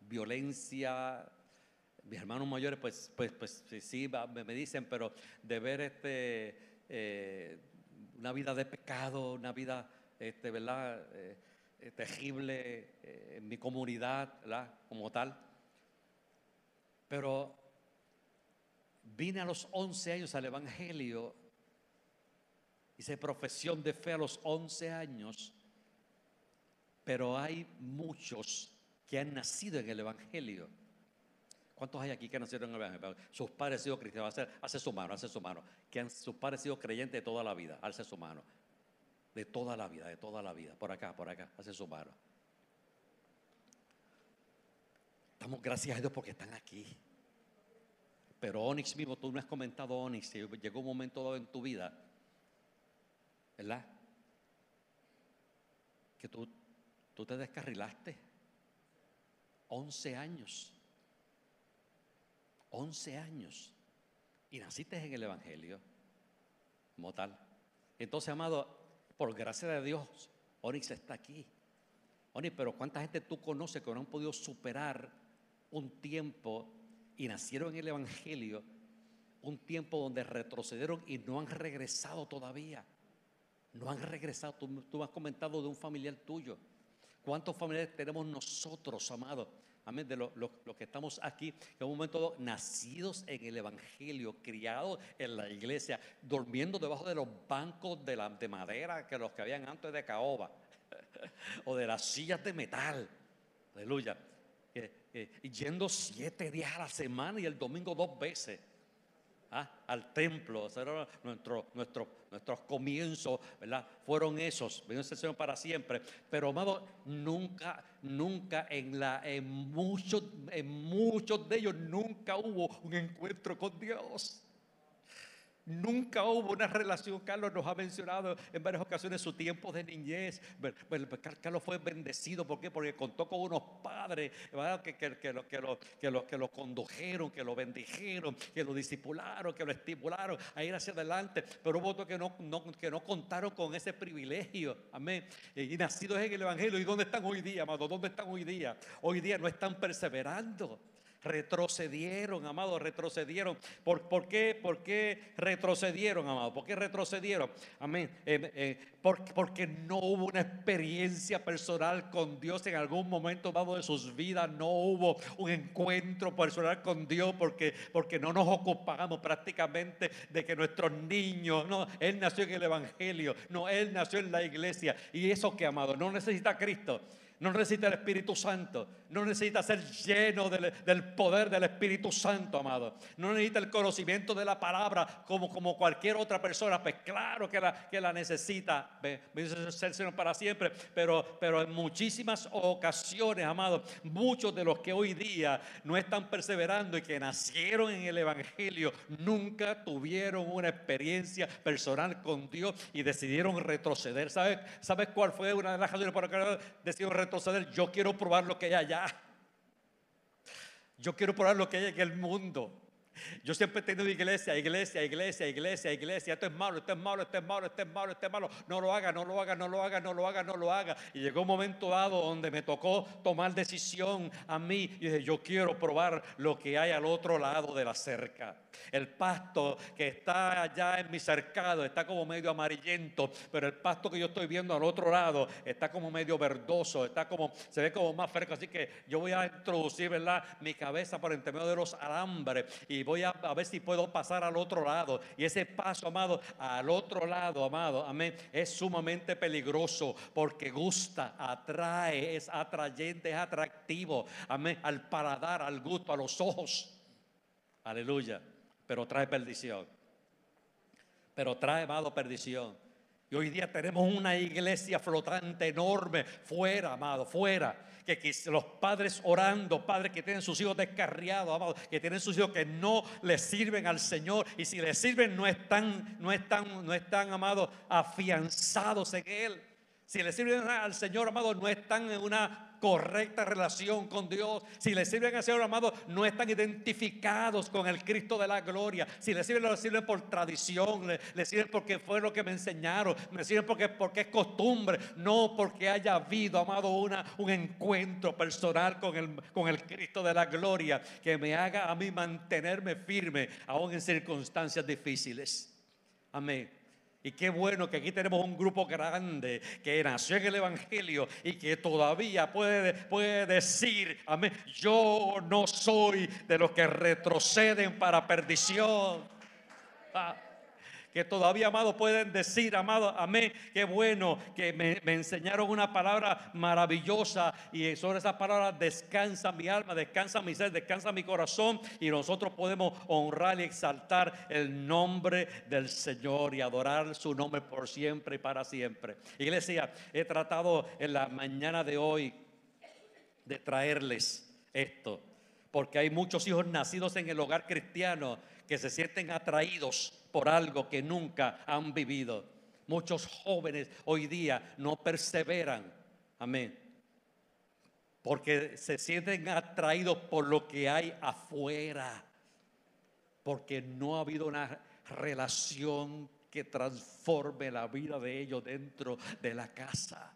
violencia. Mis hermanos mayores, pues, pues, pues sí, me, dicen, pero de ver este, eh, una vida de pecado, una vida, este, ¿verdad? Eh, terrible en mi comunidad, ¿verdad? Como tal. Pero vine a los 11 años al Evangelio, hice profesión de fe a los 11 años, pero hay muchos que han nacido en el Evangelio. ¿Cuántos hay aquí que nacieron en el Evangelio? Sus padres han sido cristianos. Hace, su mano, hace su mano. Que han, sus padres han sido creyentes de toda la vida. Hace su mano. De toda la vida, de toda la vida. Por acá, por acá. Hace su mano. Damos gracias a Dios porque están aquí. Pero Onyx mismo, tú no has comentado Onyx. Llegó un momento dado en tu vida, ¿verdad? Que tú, tú te descarrilaste 11 años. 11 años. Y naciste en el Evangelio. Como tal. Entonces, amado, por gracia de Dios, Onix está aquí. Onix, pero ¿cuánta gente tú conoces que no han podido superar un tiempo y nacieron en el Evangelio? Un tiempo donde retrocedieron y no han regresado todavía. No han regresado. Tú, tú has comentado de un familiar tuyo ¿Cuántos familiares tenemos nosotros, amados? Amén, de los que estamos aquí, en un momento nacidos en el Evangelio, criados en la iglesia, durmiendo debajo de los bancos de, madera que los que habían antes de caoba, o de las sillas de metal. Aleluya. y yendo siete días a la semana y el domingo dos veces. ¿Ah? al templo. nuestro, nuestro, nuestros comienzos, ¿verdad? Fueron esos. Venimos el Señor para siempre. Pero, amado, nunca, nunca en, la, en, muchos, en muchos de ellos, nunca hubo un encuentro con Dios. Nunca hubo una relación, Carlos nos ha mencionado en varias ocasiones su tiempo de niñez. Carlos fue bendecido, ¿por qué? Porque contó con unos padres que, que, que, lo, que, lo, que, condujeron, que lo bendijeron, que lo disipularon, que lo estimularon a ir hacia adelante. Pero hubo otros que no, que no contaron con ese privilegio. Amén. Y, nacidos en el Evangelio. ¿Y dónde están hoy día, amado? ¿Dónde están hoy día? Hoy día no están perseverando retrocedieron, amado, retrocedieron. ¿Por, por, qué, ¿Por, qué, retrocedieron, amado? ¿Por qué retrocedieron? Amén. Eh, eh, porque, porque, no hubo una experiencia personal con Dios en algún momento dado de sus vidas. No hubo un encuentro personal con Dios porque, porque no nos ocupamos prácticamente de que nuestros niños, no, Él nació en el Evangelio, no, Él nació en la iglesia. Y eso que, amado, no necesita Cristo no necesita el Espíritu Santo. No necesita ser lleno del, poder del Espíritu Santo, amado. No necesita el conocimiento de la palabra como, como cualquier otra persona. Pues claro que la, que la necesita. Ser Señor para siempre. Pero, pero en muchísimas ocasiones, amado, muchos de los que hoy día no están perseverando y que nacieron en el Evangelio nunca tuvieron una experiencia personal con Dios y decidieron retroceder. ¿Sabes, ¿Sabes cuál fue una de las razones por las que decidieron retroceder? Yo quiero probar lo que hay allá. Yo quiero probar lo que hay en el mundo. Yo siempre he tenido iglesia, iglesia, iglesia, iglesia, iglesia. Esto es malo, esto es malo, esto es malo, esto es malo, esto es malo. No lo haga, no lo haga, no lo haga, no lo haga, no lo haga. Y llegó un momento dado donde me tocó tomar decisión a mí. Y dije, yo quiero probar lo que hay al otro lado de la cerca. El pasto que está allá en mi cercado está como medio amarillento, pero el pasto que yo estoy viendo al otro lado está como medio verdoso, está como, se ve como más fresco. Así que yo voy a introducir, ¿verdad? Mi cabeza por entre medio de los alambres y voy a, ver si puedo pasar al otro lado. Y ese paso, amado, al otro lado, amado, amén, es sumamente peligroso porque gusta, atrae, es atrayente, es atractivo, amén, al paladar, al gusto, a los ojos. Aleluya pero trae perdición. Pero trae, amado, perdición. Hoy día tenemos una iglesia flotante enorme fuera, amado, fuera. Que, los padres orando, padres que tienen sus hijos descarriados, amado, que tienen sus hijos que no les sirven al Señor. Y si les sirven, no están, no están, no están, amados, afianzados en Él. Si le sirven al Señor, amado, no están en una correcta relación con Dios. Si le sirven al Señor, amado, no están identificados con el Cristo de la gloria. Si le sirven, lo sirven por tradición, le, sirven porque fue lo que me enseñaron, me sirven porque, porque es costumbre, no porque haya habido, amado, una, un encuentro personal con el, con el Cristo de la gloria que me haga a mí mantenerme firme, aún en circunstancias difíciles. Amén. Y qué bueno que aquí tenemos un grupo grande que nació en el Evangelio y que todavía puede, puede decir, amén, yo no soy de los que retroceden para perdición. Ah que todavía, amado, pueden decir, amado, amén, qué bueno que me, enseñaron una palabra maravillosa y sobre esa palabra descansa mi alma, descansa mi ser, descansa mi corazón y nosotros podemos honrar y exaltar el nombre del Señor y adorar su nombre por siempre y para siempre. Iglesia, he tratado en la mañana de hoy de traerles esto, porque hay muchos hijos nacidos en el hogar cristiano que se sienten atraídos por algo que nunca han vivido. Muchos jóvenes hoy día no perseveran. Amén. Porque se sienten atraídos por lo que hay afuera. Porque no ha habido una relación que transforme la vida de ellos dentro de la casa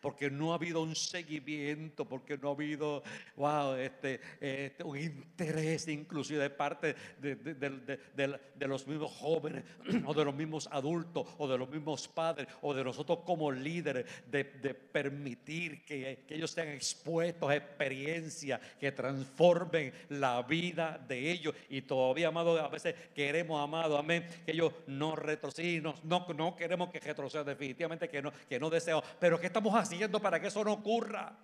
porque no ha habido un seguimiento, porque no ha habido, wow, este, este un interés inclusive de parte de, los mismos jóvenes o de los mismos adultos o de los mismos padres o de nosotros como líderes de, permitir que, ellos sean expuestos a experiencias que transformen la vida de ellos. Y todavía, amado, a veces queremos, amado, amén, que ellos no retrocedan, no, no, queremos que retrocedan, definitivamente que no, que no deseamos, pero que estamos haciendo haciendo para que eso no ocurra?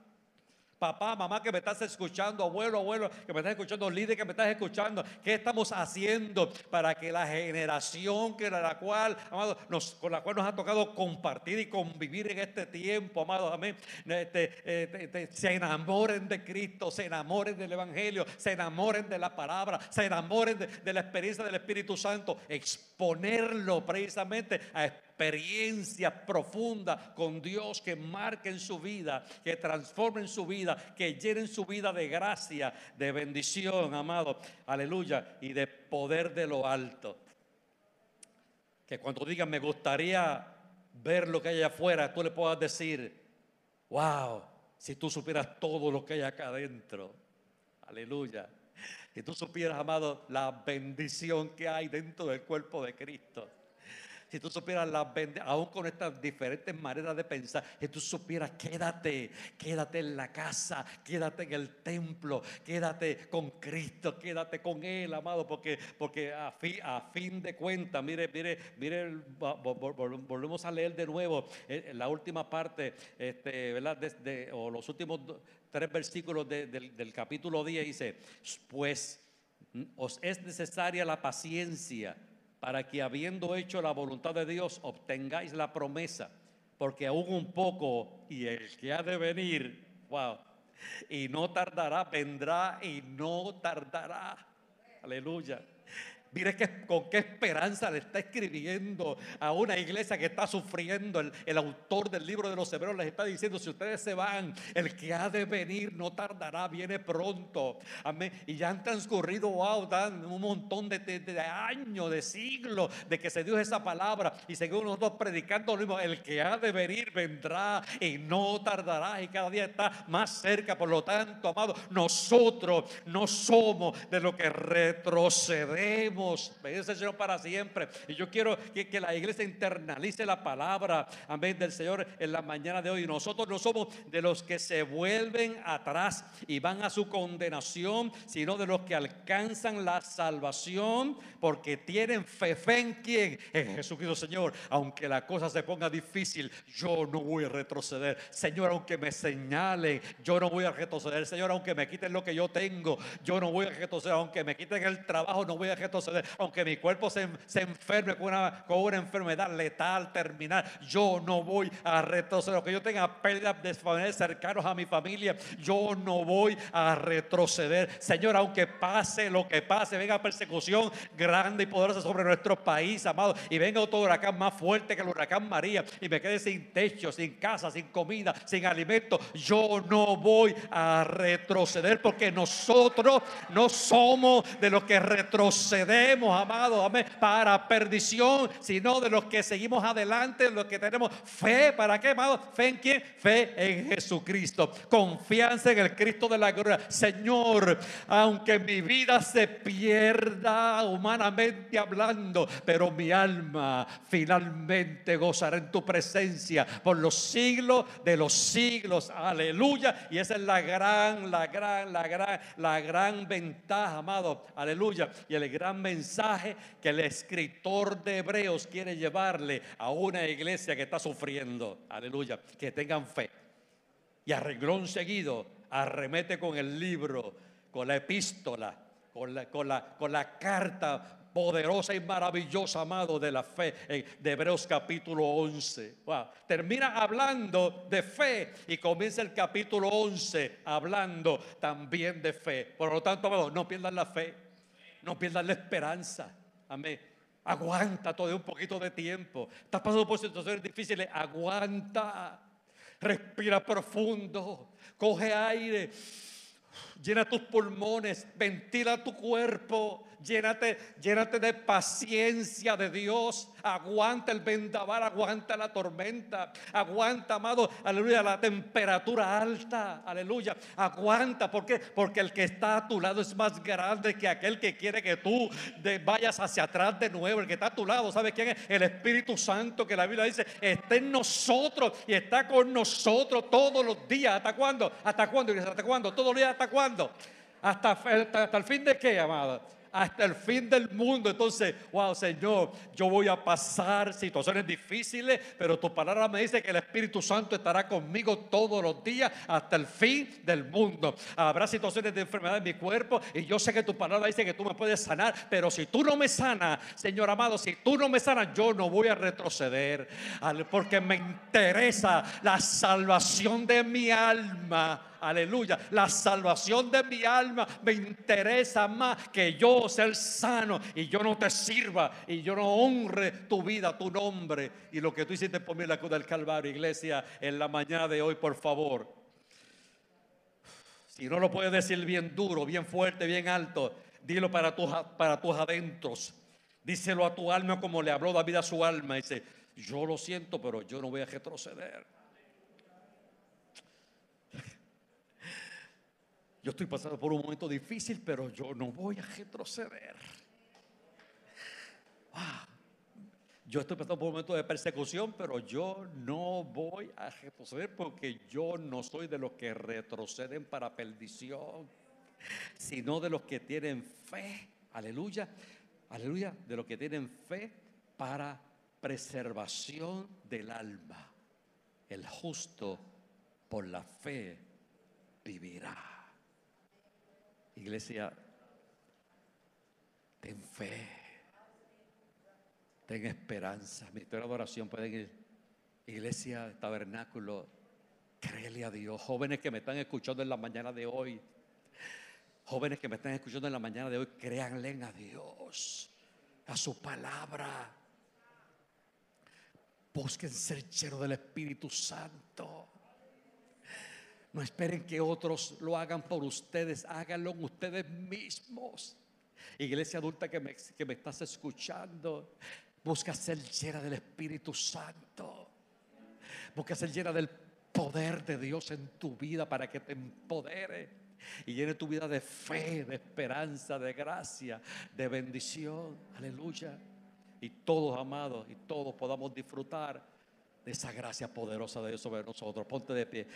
Papá, mamá que me estás escuchando, abuelo, abuelo que me estás escuchando, líder que me estás escuchando, ¿qué estamos haciendo para que la generación que la cual, amado, con la cual nos ha tocado compartir y convivir en este tiempo, amado, amén, este, este, se enamoren de Cristo, se enamoren del Evangelio, se enamoren de la palabra, se enamoren de, la experiencia del Espíritu Santo, exponerlo precisamente a experiencias profundas con Dios que marquen su vida, que transformen su vida, que llenen su vida de gracia, de bendición, amado, aleluya, y de poder de lo alto. Que cuando digan, me gustaría ver lo que hay afuera, tú le puedas decir, wow, si tú supieras todo lo que hay acá adentro, aleluya. Si tú supieras, amado, la bendición que hay dentro del cuerpo de Cristo. Si tú supieras las aún con estas diferentes maneras de pensar, si tú supieras, quédate, quédate en la casa, quédate en el templo, quédate con Cristo, quédate con Él, amado, porque, porque a, fin, a fin de cuentas, mire, mire, mire, volvemos a leer de nuevo eh, la última parte, este, ¿verdad? o los últimos tres versículos del, del capítulo 10 dice, pues os es necesaria la paciencia para que habiendo hecho la voluntad de Dios obtengáis la promesa, porque aún un poco y el que ha de venir, wow, y no tardará, vendrá y no tardará. Aleluya. Mire que, con qué esperanza le está escribiendo a una iglesia que está sufriendo. El, autor del libro de los Hebreos les está diciendo, si ustedes se van, el que ha de venir no tardará, viene pronto. Amén. Y ya han transcurrido, wow, un montón de, años, de siglos, de que se dio esa palabra. Y seguimos nosotros predicando lo mismo. El que ha de venir vendrá y no tardará. Y cada día está más cerca. Por lo tanto, amado, nosotros no somos de lo que retrocedemos Bendice Señor para siempre. Y yo quiero que, que, la iglesia internalice la palabra, amén, del Señor en la mañana de hoy. Nosotros no somos de los que se vuelven atrás y van a su condenación, sino de los que alcanzan la salvación porque tienen fe, fe en quién? En Jesucristo, Señor. Aunque la cosa se ponga difícil, yo no voy a retroceder. Señor, aunque me señalen, yo no voy a retroceder. Señor, aunque me quiten lo que yo tengo, yo no voy a retroceder. Aunque me quiten el trabajo, no voy a retroceder retroceder. Aunque mi cuerpo se, se enferme con una, con una enfermedad letal, terminal, yo no voy a retroceder. Aunque yo tenga pérdidas de familiares cercanos a mi familia, yo no voy a retroceder. Señor, aunque pase lo que pase, venga persecución grande y poderosa sobre nuestro país, amado, y venga otro huracán más fuerte que el huracán María, y me quede sin techo, sin casa, sin comida, sin alimento, yo no voy a retroceder porque nosotros no somos de los que amado, amén, para perdición, sino de los que seguimos adelante, de los que tenemos fe. ¿Para qué, amado? ¿Fe en quién? Fe en Jesucristo. Confianza en el Cristo de la gloria. Señor, aunque mi vida se pierda humanamente hablando, pero mi alma finalmente gozará en tu presencia por los siglos de los siglos. Aleluya. Y esa es la gran, la gran, la gran, la gran ventaja, amado. Aleluya. Y el gran mensaje que el escritor de Hebreos quiere llevarle a una iglesia que está sufriendo. Aleluya. Que tengan fe. Y arreglón seguido arremete con el libro, con la epístola, con la, con la, con la carta poderosa y maravillosa, amado, de la fe de Hebreos capítulo 11. Termina hablando de fe y comienza el capítulo 11 hablando también de fe. Por lo tanto, amado, no pierdan la fe, no pierdan la esperanza. Amén. Aguanta todo un poquito de tiempo. Estás pasando por situaciones difíciles. Aguanta. Respira profundo. Coge aire. Llena tus pulmones. Ventila tu cuerpo. Llénate, llénate de paciencia de Dios. Aguanta el vendaval, aguanta la tormenta. Aguanta, amado, aleluya, la temperatura alta. Aleluya. Aguanta. ¿Por qué? Porque el que está a tu lado es más grande que aquel que quiere que tú vayas hacia atrás de nuevo. El que está a tu lado, ¿sabe quién es? El Espíritu Santo que la Biblia dice está en nosotros y está con nosotros todos los días. ¿Hasta cuándo? ¿Hasta cuándo? ¿Hasta cuándo? ¿Todos los días hasta cuándo? ¿Hasta, hasta, hasta el fin de qué, amada? Hasta el fin del mundo. Entonces, wow, Señor, yo voy a pasar situaciones difíciles, pero tu palabra me dice que el Espíritu Santo estará conmigo todos los días hasta el fin del mundo. Habrá situaciones de enfermedad en mi cuerpo y yo sé que tu palabra dice que tú me puedes sanar, pero si tú no me sanas, Señor amado, si tú no me sanas, yo no voy a retroceder, porque me interesa la salvación de mi alma Aleluya. La salvación de mi alma me interesa más que yo ser sano y yo no te sirva y yo no honre tu vida, tu nombre y lo que tú hiciste por mí en la cruz del Calvario, iglesia, en la mañana de hoy, por favor. Si no lo puedes decir bien duro, bien fuerte, bien alto, dilo para tus, para tus adentros. Díselo a tu alma como le habló David a su alma. Dice, yo lo siento, pero yo no voy a retroceder. Yo estoy pasando por un momento difícil, pero yo no voy a retroceder. Ah, yo estoy pasando por un momento de persecución, pero yo no voy a retroceder porque yo no soy de los que retroceden para perdición, sino de los que tienen fe. Aleluya. Aleluya. De los que tienen fe para preservación del alma. El justo por la fe vivirá. Iglesia, ten fe, ten esperanza. Ministerio de adoración pueden ir. Iglesia, tabernáculo, créele a Dios. Jóvenes que me están escuchando en la mañana de hoy, jóvenes que me están escuchando en la mañana de hoy, créanle a Dios, a su palabra. Busquen ser lleno del Espíritu Santo. No esperen que otros lo hagan por ustedes, háganlo ustedes mismos. Iglesia adulta que me, que me estás escuchando, busca ser llena del Espíritu Santo. Busca ser llena del poder de Dios en tu vida para que te empodere y llene tu vida de fe, de esperanza, de gracia, de bendición. Aleluya. Y todos amados y todos podamos disfrutar de esa gracia poderosa de Dios sobre nosotros. Ponte de pie.